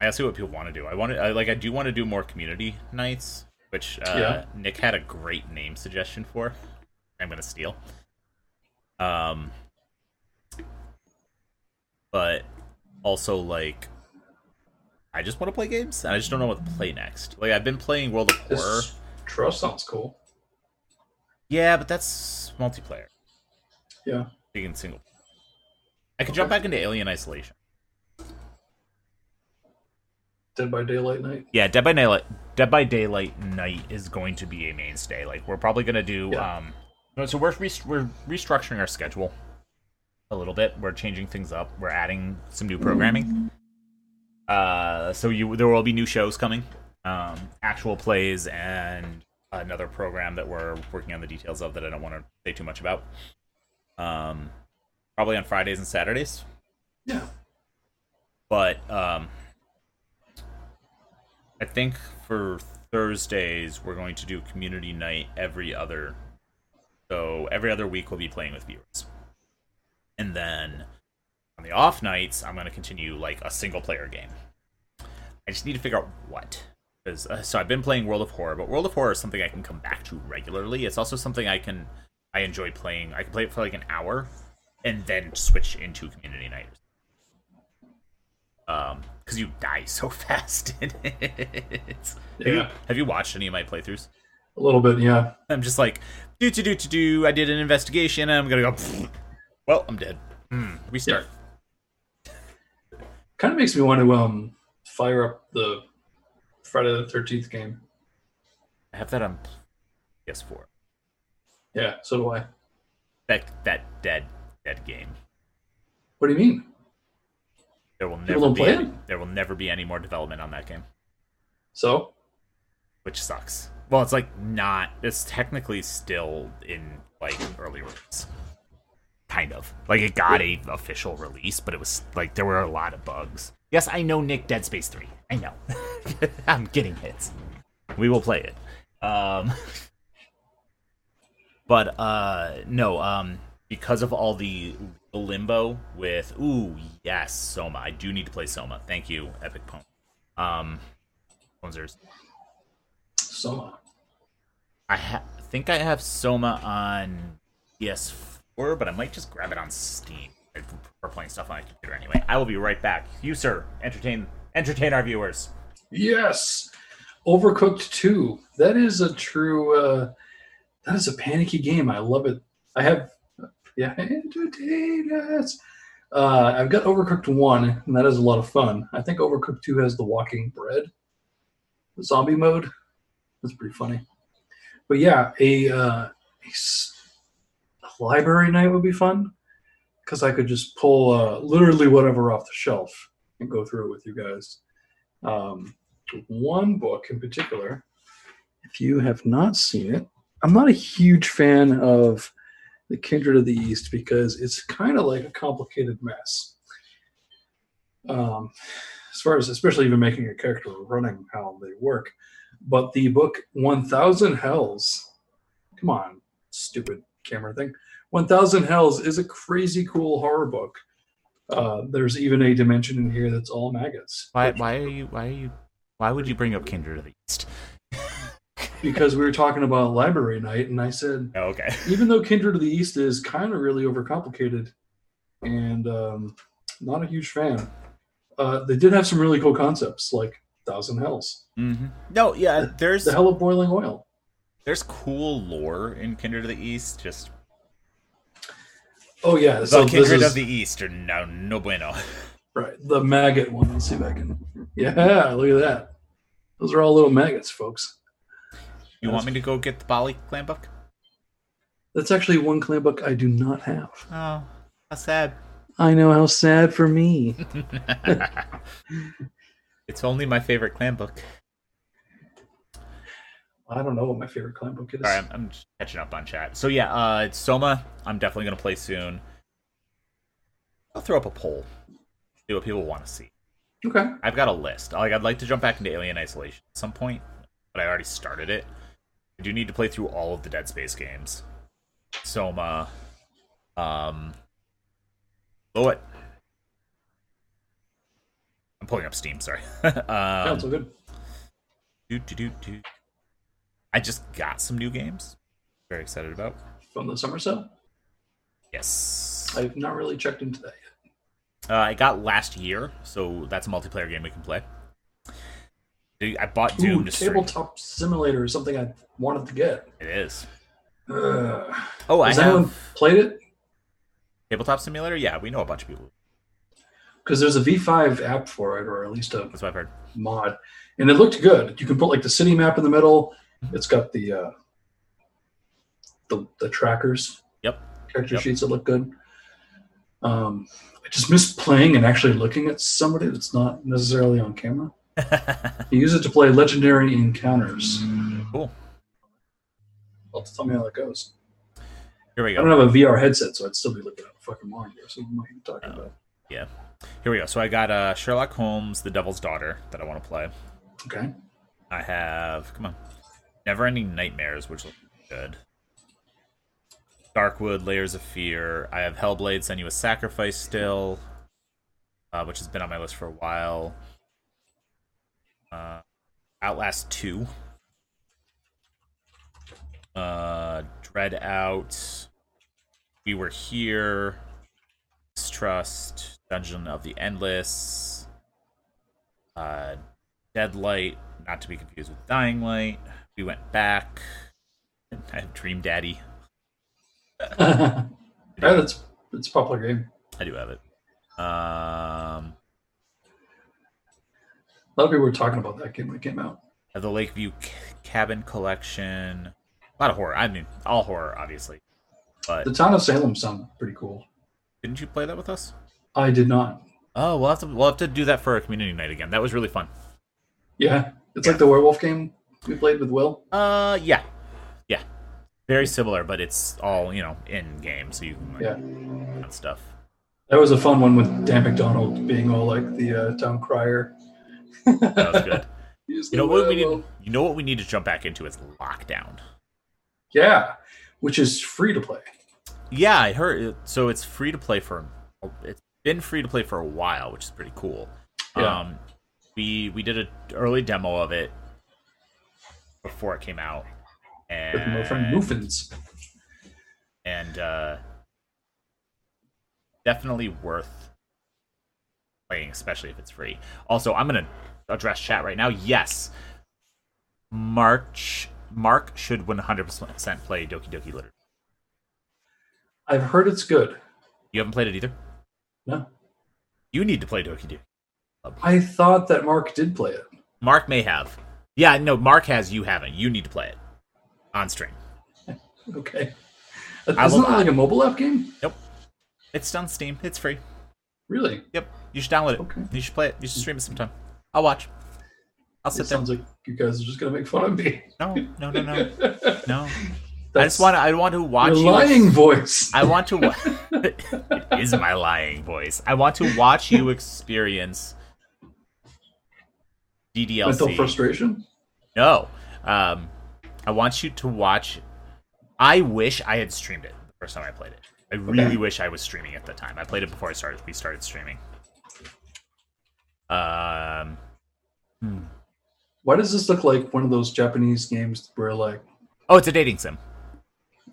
I gotta see what people want to do. I want to, I, like, I do want to do more community nights, which uh, Yeah. Nick had a great name suggestion for. I'm gonna steal. Um, but also like, I just want to play games, and I just don't know what to play next. Like, I've been playing World of Horror. This trust sounds cool. Yeah, but that's multiplayer. Yeah. Can single. I could jump back into Alien Isolation. Dead by Daylight Night. Yeah, Dead by Daylight. Dead by Daylight Night is going to be a mainstay. Like we're probably gonna do. Yeah. Um, so we're rest- we're restructuring our schedule a little bit. We're changing things up. We're adding some new programming. Uh, so you there will be new shows coming, um, actual plays, and another program that we're working on the details of that I don't want to say too much about. Um, probably on Fridays and Saturdays Yeah. but um I think for Thursdays we're going to do community night every other so every other week we'll be playing with viewers. And then on the off nights I'm going to continue like a single player game. I just need to figure out what because uh, so I've been playing World of Horror, but World of Horror is something I can come back to regularly. It's also something I can I enjoy playing. I can play it for like an hour and then switch into community night um because you die so [LAUGHS] fast in it. Have you, Yeah. have you watched any of my playthroughs? A little bit, yeah. I'm just like do do do to do. I did an investigation. and I'm gonna go. [LAUGHS] Well, I'm dead. Hmm, restart. Kind of makes me want to um fire up the Friday the Thirteenth game. I have that on PS4. Yeah, so do I. That that dead dead game. What do you mean? There will never be any, there will never be any more development on that game, So which sucks. Well, it's like not. It's technically still in like early release. Kind of like it got a official release, but it was like there were a lot of bugs. Yes, I know Nick Dead Space Three. I know. [LAUGHS] I'm getting hits. We will play it. Um, [LAUGHS] but uh, no. Um, because of all the limbo with ooh yes Soma. I do need to play Soma. Thank you, Epic Pwn. Um, Ponzers. Soma. I ha- think I have Soma on PS4, but I might just grab it on Steam. I prefer playing stuff on my computer anyway. I will be right back. You, sir, entertain entertain our viewers. Yes. Overcooked 2. That is a true uh that is a panicky game. I love it. I have yeah, entertain us. Uh, I've got Overcooked 1, and that is a lot of fun. I think Overcooked 2 has the walking bread, the zombie mode. That's pretty funny. But yeah, a, uh, library night would be fun because I could just pull uh, literally whatever off the shelf and go through it with you guys. Um, one book in particular, if you have not seen it, I'm not a huge fan of the Kindred of the East because it's kind of like a complicated mess. Um, as far as especially even making a character running how they work. But the book 1000 Hells Come on, stupid camera thing. 1000 Hells is a crazy cool horror book. Uh, there's even a dimension in here that's all maggots. Why? Why are you? Why are you? Why would you bring up Kindred of the East? Because we were talking about library night, and I said, Oh, okay. [LAUGHS] even though Kindred of the East is kind of really overcomplicated and um, not a huge fan, uh, they did have some really cool concepts like Thousand Hells, hmm No, yeah. There's the hell of boiling oil. there's cool lore in Kindred of the East. Just Oh yeah, the so this Kindred is of the East are no no bueno. [LAUGHS] right the maggot one. Let's see if I can. Yeah, look at that. Those are all little maggots, folks. You want me to go get the Baali clan book? That's actually one clan book I do not have. Oh, how sad. I know how sad for me. [LAUGHS] it's only my favorite clan book. I don't know what my favorite clan book is. Sorry, I'm, I'm just catching up on chat. So yeah, uh, it's Soma. I'm definitely gonna play soon. I'll throw up a poll. See what people want to see. Okay. I've got a list. Like I'd like to jump back into Alien Isolation at some point, but I already started it. I do need to play through all of the Dead Space games. Soma, um, oh it. I'm pulling up Steam. Sorry. [LAUGHS] Yeah, um, it's all good. do, do, do, do. I just got some new games. Very excited about. From the summer sale. Yes. I've not really checked into that yet. Uh, I got last year, so that's a multiplayer game we can play. Dude, I bought Doom Ooh, to stream. tabletop simulator is something I wanted to get. It is. Ugh. Oh, I have played it? Tabletop Simulator. Yeah, we know a bunch of people. Because there's a V5 app for it, or at least a That's what I've heard. mod, and it looked good. You can put like the city map in the middle. It's got the uh, the the trackers, Yep. character Yep. sheets that look good. Um, I just miss playing and actually looking at somebody that's not necessarily on camera. You use it to play legendary encounters. cool. Well, tell me how that goes. Here we go. I don't have a VR headset, so I'd still be looking at a fucking monitor. So what am I even talking about? Yeah. Here we go. So I got uh, Sherlock Holmes, The Devil's Daughter that I want to play. Okay. I have come on, Neverending Nightmares, which looks good. Darkwood, Layers of Fear. I have Hellblade, Senua's Sacrifice still, uh, which has been on my list for a while. Uh, Outlast Two. Uh, Dread Out. We were here. Distrust. Dungeon of the Endless. Uh, Deadlight, not to be confused with Dying Light. We went back. [LAUGHS] I have Dream Daddy. [LAUGHS] yeah, that's it's a popular game. I do have it. Um, A lot of people were talking about that game when it came out. Have the Lakeview C- Cabin Collection. A lot of horror. I mean, all horror, obviously. But The town of Salem sound pretty cool. didn't you play that with us? I did not. Oh, we'll have to we'll have to do that for a community night again. That was really fun. Yeah, it's like the werewolf game we played with Will. Uh, yeah, yeah, very similar, but it's all you know in game, so you can like, Yeah, that stuff. that was a fun one with Dan McDonald being all like the uh, town crier. That was good. [LAUGHS] You know what we need? You know what we need to jump back into is lockdown. Yeah, which is free to play. Yeah, I heard. So it's free to play for. It's been free to play for a while, which is pretty cool. Yeah. Um, we we did an early demo of it before it came out, With my friend and and uh, definitely worth playing, especially if it's free. Also, I'm gonna address chat right now. Yes, March Mark should 100% play Doki Doki Literature. I've heard it's good. You haven't played it either. No, You need to play Doki Doki. I thought that Mark did play it. Mark may have. Yeah, no, Mark has. You haven't. You need to play it on stream. [LAUGHS] Okay, uh, I isn't that like a mobile app game? Nope. It's on Steam. It's free. Really? Yep. You should download it. Okay. You should play it. You should stream it sometime. I'll watch. I'll It sit there. sounds like you guys are just gonna make fun of me. No, no, no, no, [LAUGHS] no. I just want. to. I want to watch your you. lying voice. I want to. Wa- [LAUGHS] [LAUGHS] it is my lying voice. I want to watch you experience Mental DDLC. frustration. No. Um, I want you to watch I wish I had streamed it the first time I played it. I really Okay. wish I was streaming at the time. I played it before I started. We started streaming. Um, Why does this look like one of those Japanese games where like, oh, it's a dating sim.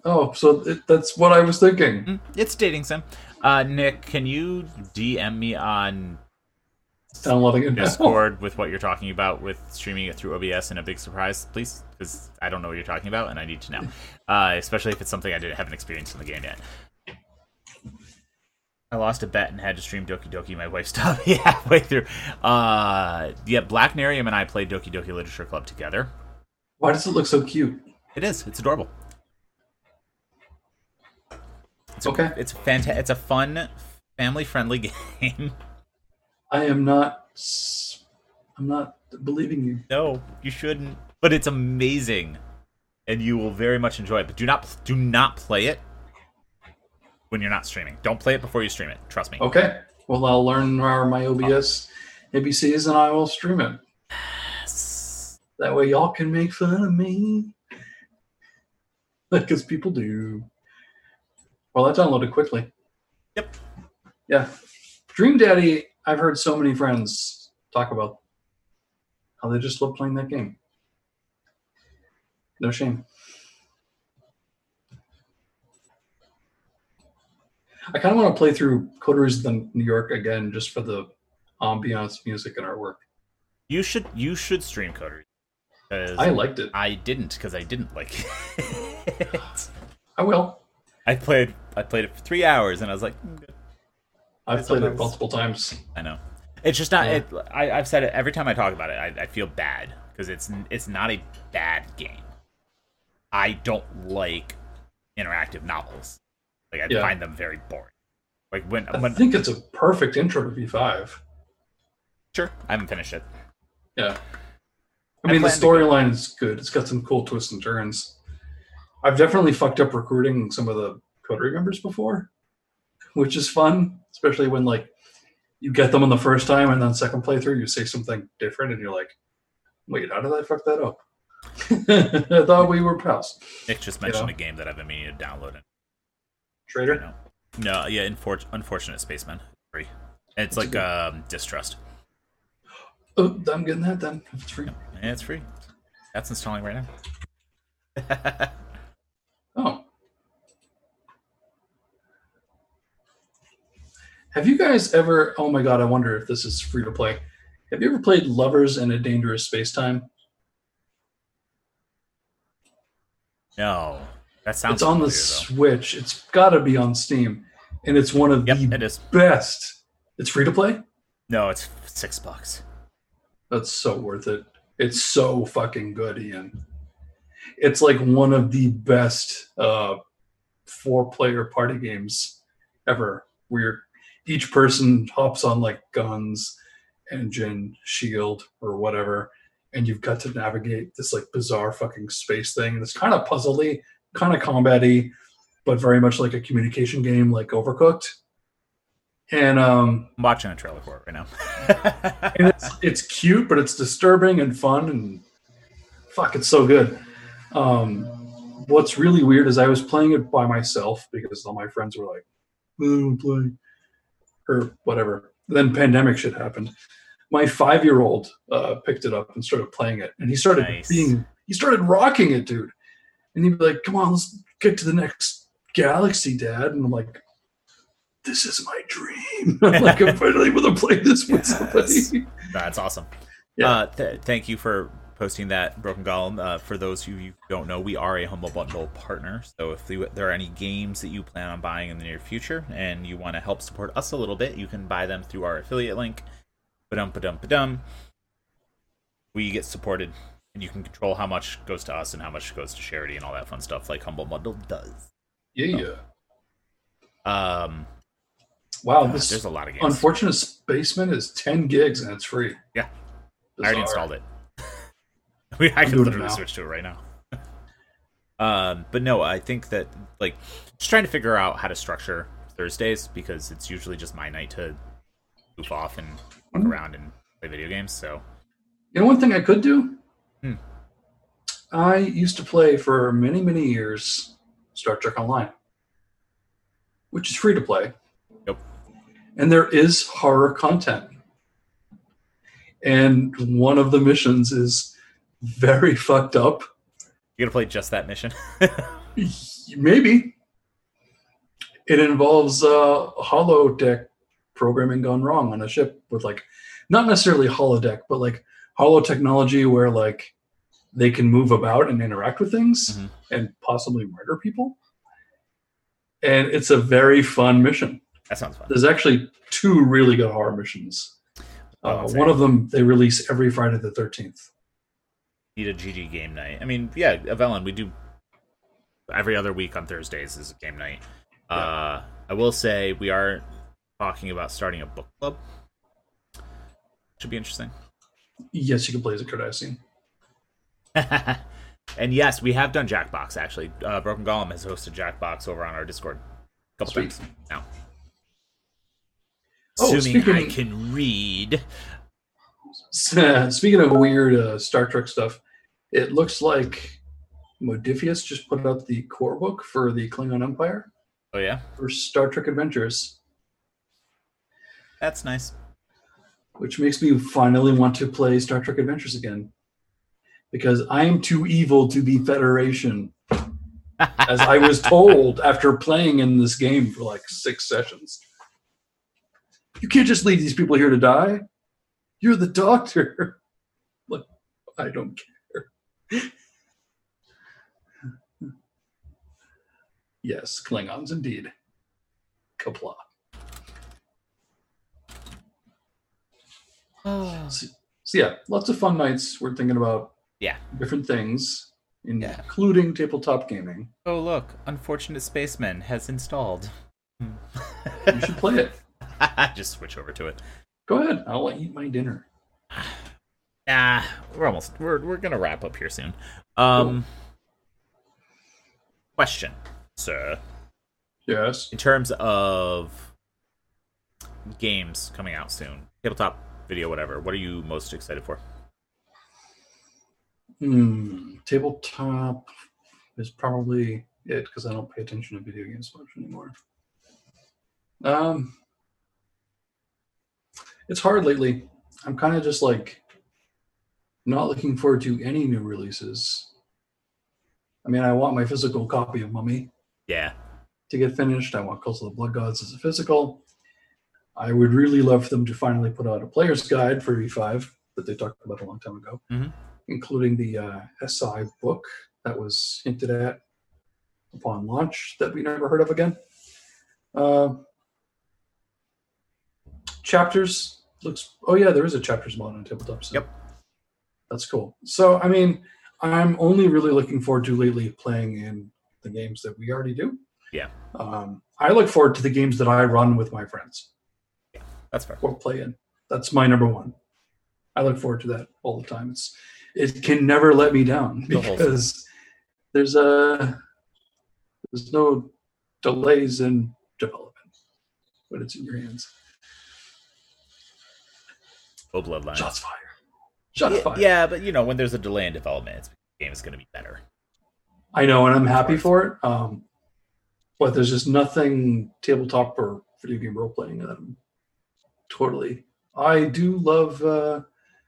oh, so it, that's what I was thinking. Mm, It's dating sim. Uh, Nick, can you DM me on Downloading it. Discord with what you're talking about with streaming it through OBS and a big surprise, please? Because I don't know what you're talking about and I need to know. [LAUGHS] Uh, especially if it's something I didn't haven't experienced in the game yet. I lost a bet and had to stream Doki Doki. My wife [LAUGHS] stopped me halfway through. Uh, yeah, Black Nerium and I played Doki Doki Literature Club together. Why does it look so cute? It is. It's adorable. It's Okay. A, it's fanta- It's a fun, family-friendly [LAUGHS] game. I am not. I'm not believing you. No, you shouldn't. But it's amazing, and you will very much enjoy it. But do not do not play it when you're not streaming. Don't play it before you stream it. Trust me. Okay. Well, I'll learn our my OBS ABCs and I will stream it. Yes. That way, y'all can make fun of me. [LAUGHS] Because people do. Well, that downloaded quickly. Yep. Yeah. Dream Daddy, I've heard so many friends talk about how they just love playing that game. No shame. I kind of want to play through Coteries the New York again just for the ambiance, music, and artwork. You should you should stream Coterie. 'Cause I liked it. I didn't because I didn't like it. [LAUGHS] I will. I played I played it for three hours and I was like, "Mm, good." I've played it multiple times. I know. It's just not. Yeah. It, I, I've said it every time I talk about it. I, I feel bad because it's it's not a bad game. I don't like interactive novels. Like I Yeah. find them very boring. Like when I when think it's a perfect intro to V5. sure I haven't finished it. Yeah. I I mean, the plan go. storyline is good. It's got some cool twists and turns. I've definitely fucked up recruiting some of the Coterie members before, which is fun, especially when like you get them on the first time and then second playthrough you say something different and you're like, wait, how did I fuck that up? [LAUGHS] I thought we were pals. Nick just You mentioned know? a game that I've been meaning to download. And, Trader? no, yeah, Infor- unfortunate spaceman free. It's like um, distrust. Oh, I'm getting that then. It's free. Yeah, it's free. That's installing right now. [LAUGHS] Oh. Have you guys ever? Oh my god! I wonder if this is free to play. Have you ever played Lovers in a Dangerous Space Time? no, that sounds. It's on the familiar, Switch. It's got to be on Steam, and it's one of though. Yep, the it is. best. It's free to play. No, it's six bucks. That's so worth it. It's so fucking good, Ian. It's like one of the best uh, four-player party games ever. Where each person hops on like guns, engine, shield, or whatever, and you've got to navigate this like bizarre fucking space thing. And it's kind of puzzly, kind of combat-y, but very much like a communication game, like Overcooked. And um, I'm watching a trailer for it right now. [LAUGHS] and it's it's cute, but it's disturbing and fun and fuck, it's so good. Um, what's really weird is I was playing it by myself because all my friends were like, "I don't play," or whatever. Then pandemic shit happened. My five year old uh, picked it up and started playing it, and he started Nice. being he started rocking it, dude. And he'd be like, "Come on, let's get to the next galaxy, Dad." And I'm like, "This is my dream. [LAUGHS] I'm like, I'm finally to play this with Yes. somebody." That's awesome. Yeah. Uh, th- thank you for posting that, Broken Golem. Uh, for those of you who don't know, we are a Humble Bundle partner. So if there are any games that you plan on buying in the near future and you want to help support us a little bit, you can buy them through our affiliate link. Ba-dum, ba-dum, ba-dum. We get supported, and you can control how much goes to us and how much goes to charity and all that fun stuff, like Humble Bundle does. Yeah, yeah. Um, Wow, God, this there's a lot of games. Unfortunate Spaceman is 10 gigs and it's free. Yeah. I already installed it. [LAUGHS] we, I can doing it literally switch to it right now. [LAUGHS] um, but no, I think that like just trying to figure out how to structure Thursdays because it's usually just my night to goof off and walk Mhm. around and play video games. So You know one thing I could do? Hmm. I used to play for many, many years Star Trek Online, which is free to play. Yep. And there is horror content. And one of the missions is very [LAUGHS] fucked up. You gonna play just that mission? [LAUGHS] Maybe. It involves uh, holodeck programming gone wrong on a ship with like, not necessarily holodeck, but like holo technology where like they can move about and interact with things Mhm. and possibly murder people. And it's a very fun mission. that sounds fun. There's actually two really good horror missions. Oh, Uh, one of them they release every Friday the 13th. Need a GG game night. I mean, yeah, Avellan, we do every other week on Thursdays is a game night. Uh, I will say we are talking about starting a book club. Should be interesting. Yes, you can play as a Cardassian. [LAUGHS] and yes, we have done Jackbox actually. Uh, Broken Golem has hosted Jackbox over on our Discord a couple Sweet. times now. Oh, Assuming I speaking- can read. [LAUGHS] Speaking of weird uh, Star Trek stuff, it looks like Modiphius just put out the core book for the Klingon Empire Oh yeah, for Star Trek Adventures, that's nice. Which makes me finally want to play Star Trek Adventures again. Because I am too evil to be Federation, as I was [LAUGHS] told after playing in this game for like six sessions. You can't just leave these people here to die. You're the doctor. [LAUGHS] Like, I don't care. [LAUGHS] yes, Klingons indeed. Qapla'. So, so yeah, lots of fun nights. We're thinking about Yeah. different things, Yeah. including tabletop gaming. Oh look, Unfortunate Spaceman has installed. You should play it. [LAUGHS] Just switch over to it. Go ahead. I'll eat my dinner. [SIGHS] Ah, we're almost we're we're gonna wrap up here soon. Um question, sir. Yes. In terms of games coming out soon, tabletop video, whatever, what are you most excited for? Hmm. Tabletop is probably it because I don't pay attention to video games much anymore. Um, it's hard lately. I'm kind of just like not looking forward to any new releases. I mean, I want my physical copy of Mummy Yeah. to get finished. I want Cults of the Blood Gods as a physical. I would really love for them to finally put out a player's guide for V5 that they talked about a long time ago, Mhm. including the uh, SI book that was hinted at upon launch that we never heard of again. Uh, chapters looks. Oh yeah, there is a chapters mod on tabletop. So Yep. that's cool. So I mean, I'm only really looking forward to lately playing in the games that we already do. Yeah. Um, I look forward to the games that I run with my friends That's fair. or play in. That's my number one. I look forward to that all the time. It's it can never let me down The because there's a there's no delays in development when it's in your hands. Oh, bloodline. Shots fired. Shots yeah, fired. yeah, but you know, when there's a delay in development, it's, the game is going to be better. I know, and I'm happy for it. Um, but there's just nothing tabletop or video game role playing that I'm totally. I do love. Uh,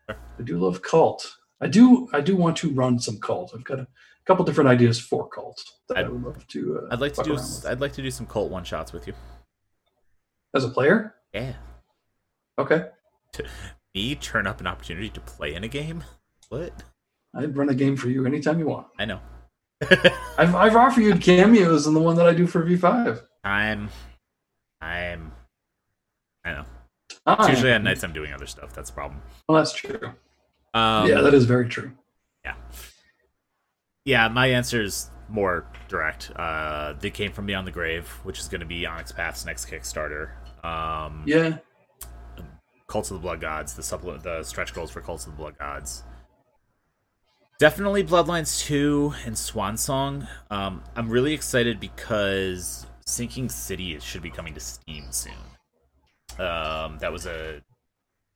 I do love cult. I do. I do want to run some cult. I've got a couple different ideas for cult that i I'd- love to. Uh, I'd like to do. with. I'd like to do some cult one shots with you. as a player. Yeah. Okay, [LAUGHS] Me turn up an opportunity to play in a game. What? I'd run a game for you anytime you want. I know. [LAUGHS] I've I've offered you cameos in the one that I do for V5. I'm. I'm. I know. It's usually at nights I'm doing other stuff. That's the problem. Well, that's true. Um, yeah, that is very true. Yeah. Yeah, my answer is more direct. Uh, they came from beyond the grave, which is going to be Onyx Path's next Kickstarter. Um, Yeah, Cults of the Blood Gods, the supplement, the stretch goals for Cults of the Blood Gods. Definitely Bloodlines 2 and Swan Song. Um, I'm really excited because Sinking City should be coming to Steam soon. Um, that was a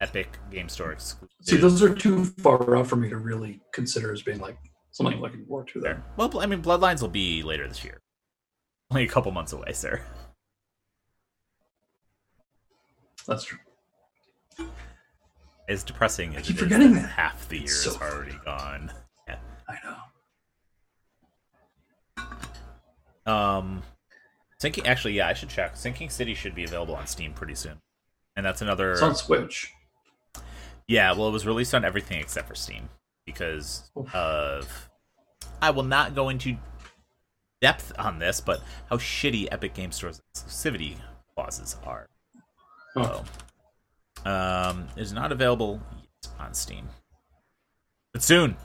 Epic Game Store exclusive. see, those are too far out for me to really consider as being like something I'm looking forward to. There, Well, I mean, Bloodlines will be later this year. [LAUGHS] only a couple months away, sir. That's true. As depressing as keep it is forgetting that half the year so is already gone. Yeah. I know. Um, Sinking. Actually, yeah, I should check. Sinking City should be available on Steam pretty soon, and that's another. It's on Switch. Yeah, well, it was released on everything except for Steam because of. I will not go into depth on this, but how shitty Epic Game Store's exclusivity clauses are. Oh. So, um, is not available yet on Steam, but soon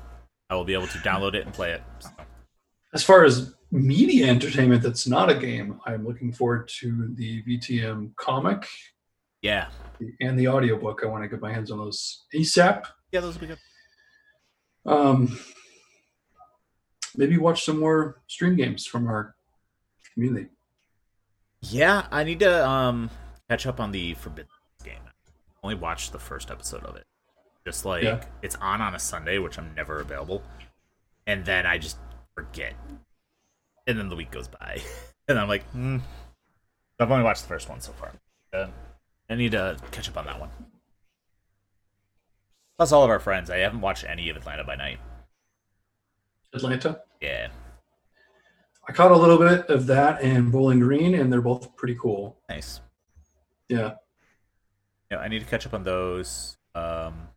I will be able to download it and play it. So, As far as media entertainment that's not a game, I'm looking forward to the VTM comic yeah, and the audiobook. I want to get my hands on those ASAP. yeah, those will be good. Um, maybe watch some more stream games from our community. Yeah, I need to um catch up on the Forbidden game. I only watched the first episode of it. Just like Yeah. it's on on a Sunday, which I'm never available, and then I just forget, and then the week goes by, [LAUGHS] and I'm like, hmm. I've only watched the first one so far. Uh, I need to catch up on that one. Plus, all of our friends. I haven't watched any of Atlanta by Night. Atlanta. Yeah, I caught a little bit of that and Bowling Green, and they're both pretty cool. nice. Yeah, Yeah, I need to catch up on those. Um,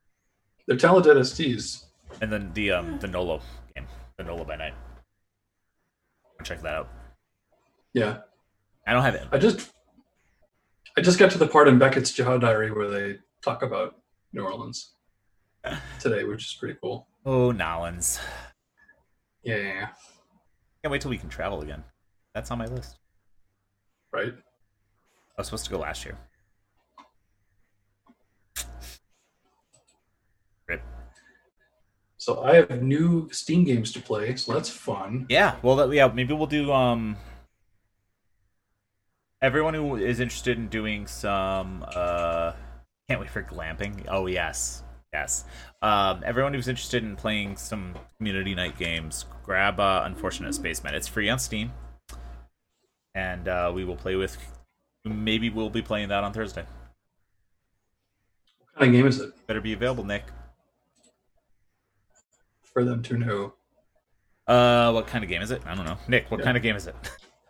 they're talented STs. And then the um the NOLA game, the NOLA by night. Check that out. Yeah, I don't have it. I just I just got to the part in Beckett's Jyhad Diary where they talk about New Orleans today, which is pretty cool. Oh, Nolans. Yeah, yeah, yeah. Can't wait till we can travel again. That's on my list. right. I was supposed to go last year. Rip. So I have new Steam games to play, so that's fun. Yeah, well, that, yeah, maybe we'll do um. Everyone who is interested in doing some uh, can't wait for glamping. Oh yes, yes. Um, everyone who's interested in playing some community night games, grab uh, Unfortunate Spaceman. It's free on Steam, and uh, we will play with. Maybe we'll be playing that on Thursday. What kind of game is it Better be available, Nick. for them to know? Uh, what kind of game is it? I don't know. Nick, what Yeah. kind of game is it?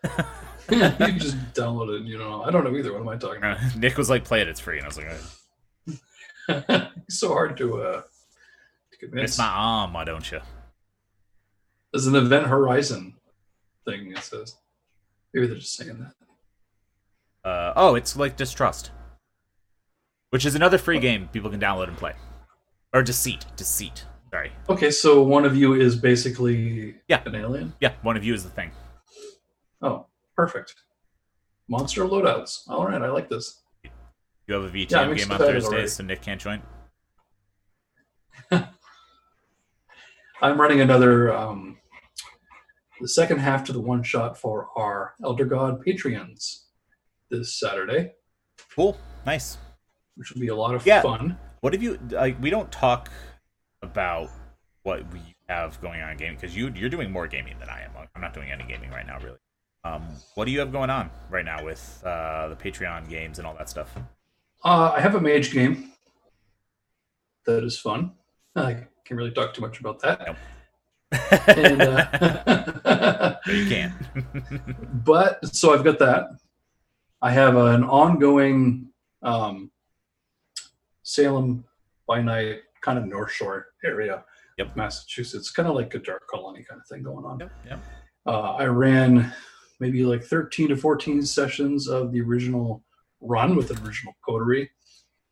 [LAUGHS] [LAUGHS] you just download it. You know, I don't know either. What am I talking Uh, [LAUGHS] Nick was like, "Play it. It's free," and I was like, "Uh, [LAUGHS] it's so hard to uh to convince. "It's my arm, why don't you?" There's an Event Horizon thing. It says maybe they're just saying that. Uh, oh, it's like Distrust, which is another free game people can download and play. Or Deceit. Deceit. Sorry. Okay, so one of you is basically Yeah. an alien. Yeah, one of you is the thing. Oh, perfect. Monster loadouts. All right, I like this. You have a VTM Yeah, game on Thursday, already. so Nick can't join. [LAUGHS] I'm running another um, the second half to the one shot for our Elder God Patreons this Saturday, Cool. Nice. which will be a lot of Yeah. fun. What have you like? We don't talk about what we have going on in gaming because you you're doing more gaming than I am. I'm not doing any gaming right now, really. Um, what do you have going on right now with uh, the Patreon games and all that stuff? Uh, I have a mage game that is fun. I can't really talk too much about that. Nope. And, uh, No, [LAUGHS] you can't. [LAUGHS] but so I've got that. I have an ongoing um, Salem by night kind of North Shore area, Yep. Massachusetts, kind of like a dark colony kind of thing going on. yep, yep. Uh, I ran maybe like 13 to 14 sessions of the original run with the original coterie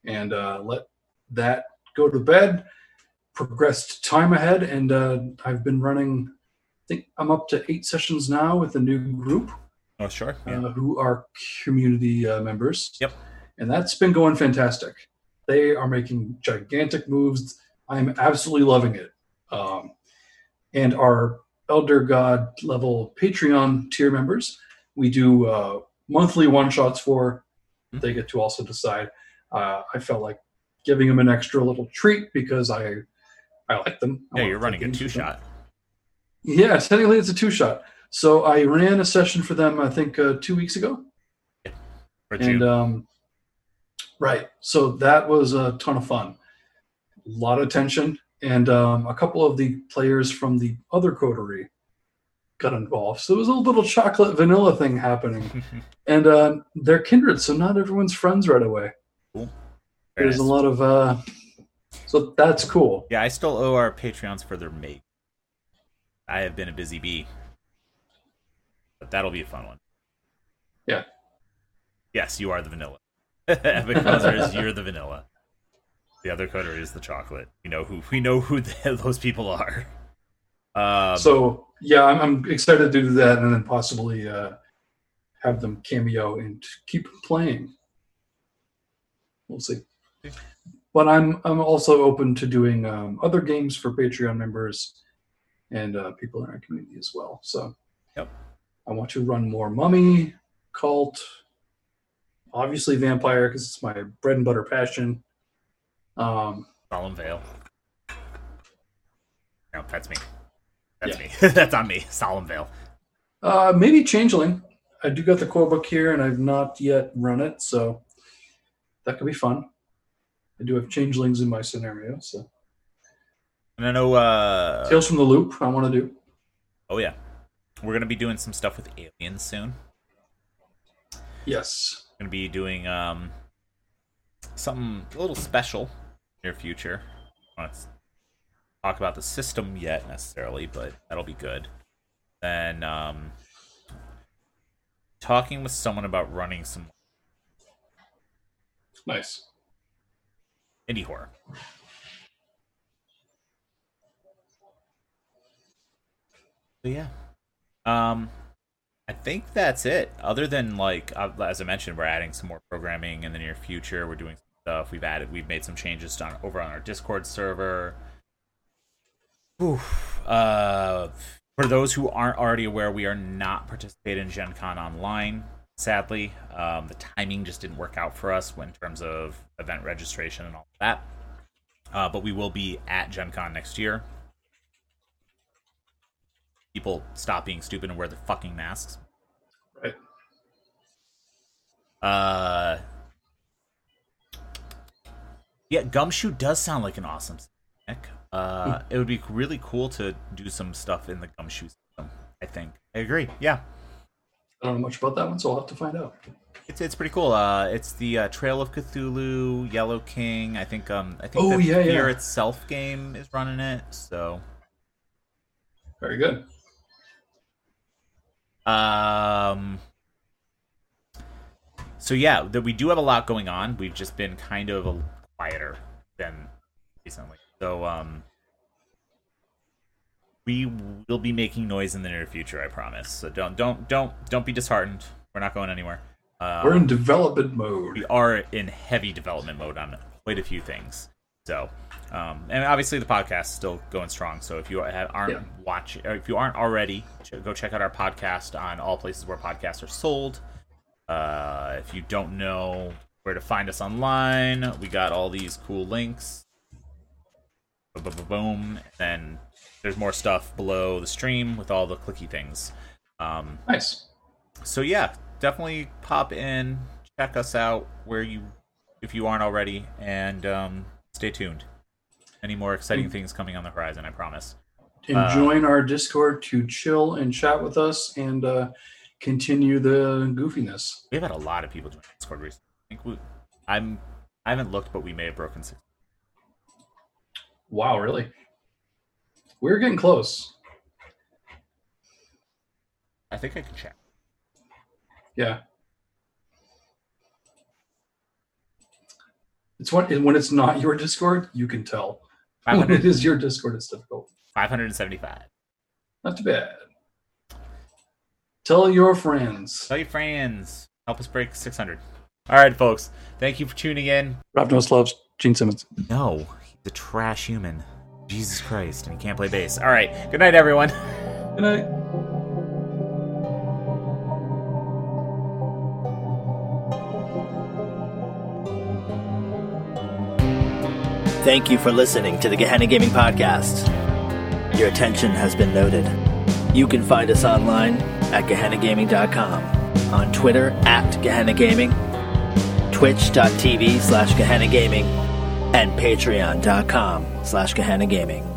and uh, let that go to bed. Progressed time ahead, and uh, I've been running. I think I'm up to eight sessions now with a new group Oh, sure. Yeah. uh, who are community uh, members. Yep. And that's been going fantastic. They are making gigantic moves. I'm absolutely loving it. Um, and our Elder God level Patreon tier members, we do uh, monthly one shots for. Mhm. They get to also decide. Uh, I felt like giving them an extra little treat because I I like them. I yeah, you're running a two shot. Yeah, technically it's a two shot. So I ran a session for them, I think, uh, two weeks ago. June. And um, right, so that was a ton of fun. A lot of tension, and um, a couple of the players from the other coterie got involved. So it was a little chocolate vanilla thing happening, [LAUGHS] and uh, they're kindred, so not everyone's friends right away. Very There's a lot of uh, so that's cool. Yeah, I still owe our Patreons for their mate. I have been a busy bee. But that'll be a fun one. Yeah. Yes, you are the vanilla. [LAUGHS] Epic Buzzers, you're the vanilla. The other coder is the chocolate. We know who we know who [LAUGHS] the, those people are. Um, So yeah, I'm, I'm excited to do that, and then possibly uh, have them cameo and keep playing. We'll see. But I'm I'm also open to doing um, other games for Patreon members and uh, people in our community as well. So Yep. I want to run more Mummy, Cult, obviously Vampire because it's my bread and butter passion. Um, Solemn Veil. No, that's me. That's me. [LAUGHS] that's on me. Solemn Veil. Uh, maybe Changeling. I do got the core book here, and I've not yet run it, so that could be fun. I do have Changelings in my scenario, so And I know uh Tales from the Loop. I want to do. Oh yeah. We're gonna be doing some stuff with aliens soon. Yes. gonna be doing um something a little special near future. I don't talk about the system yet necessarily, but that'll be good. Then um talking with someone about running some Nice. indie horror. So yeah. Um I think that's it. Other than like uh, as I mentioned, we're adding some more programming in the near future. We're doing stuff. We've added we've made some changes on over on our Discord server. Oof. Uh for those who aren't already aware, we are not participating in Gen Con online. Sadly, um, the timing just didn't work out for us in terms of event registration and all that. Uh, but we will be at Gen Con next year. People stop being stupid and wear the fucking masks. Right. Uh, yeah, Gumshoe does sound like an awesome snack. Uh, it would be really cool to do some stuff in the Gumshoe system. I think. I agree. Yeah, I don't know much about that one, so I'll have to find out. it's it's pretty cool. Uh, it's the uh, Trail of Cthulhu, Yellow King. I think um I think Oh, the yeah, yeah. Fear itself game is running it. So Very good. Um. So yeah, that we do have a lot going on. We've just been kind of a quieter than recently. So um, we will be making noise in the near future. I promise. So don't don't don't don't be disheartened. We're not going anywhere. Uh, We're in development mode. we are in heavy development mode on quite a few things. So, um, and obviously the podcast is still going strong. So if you aren't Yeah. watching, or if you aren't already, go check out our podcast on all places where podcasts are sold. Uh, if you don't know where to find us online, we got all these cool links. Boom, then there's more stuff below the stream with all the clicky things. Um, Nice. so yeah, definitely pop in, check us out where you, if you aren't already, and um, stay tuned. Any more exciting things coming on the horizon, I promise. And Uh, join our Discord to chill and chat with us and uh, continue the goofiness. We've had a lot of people join Discord recently. I think we, I'm, I haven't looked, but we may have broken six. Wow, really? We're getting close. I think I can check. Yeah. It's when when it's not your Discord, you can tell. When it 500, is your Discord, it's difficult. 575. Not too bad. Tell your friends. Tell your friends. Help us break 600. All right, folks. Thank you for tuning in. Rob Nose loves Gene Simmons. No, he's a trash human. Jesus Christ, and he can't play bass. All right. Good night, everyone. Good night. Thank you for listening to the Gehenna Gaming Podcast. Your attention has been noted. You can find us online at GehennaGaming.com, on Twitter at Gehenna Gaming, twitch.tv slash Gehenna Gaming, and patreon.com slash Gehenna Gaming.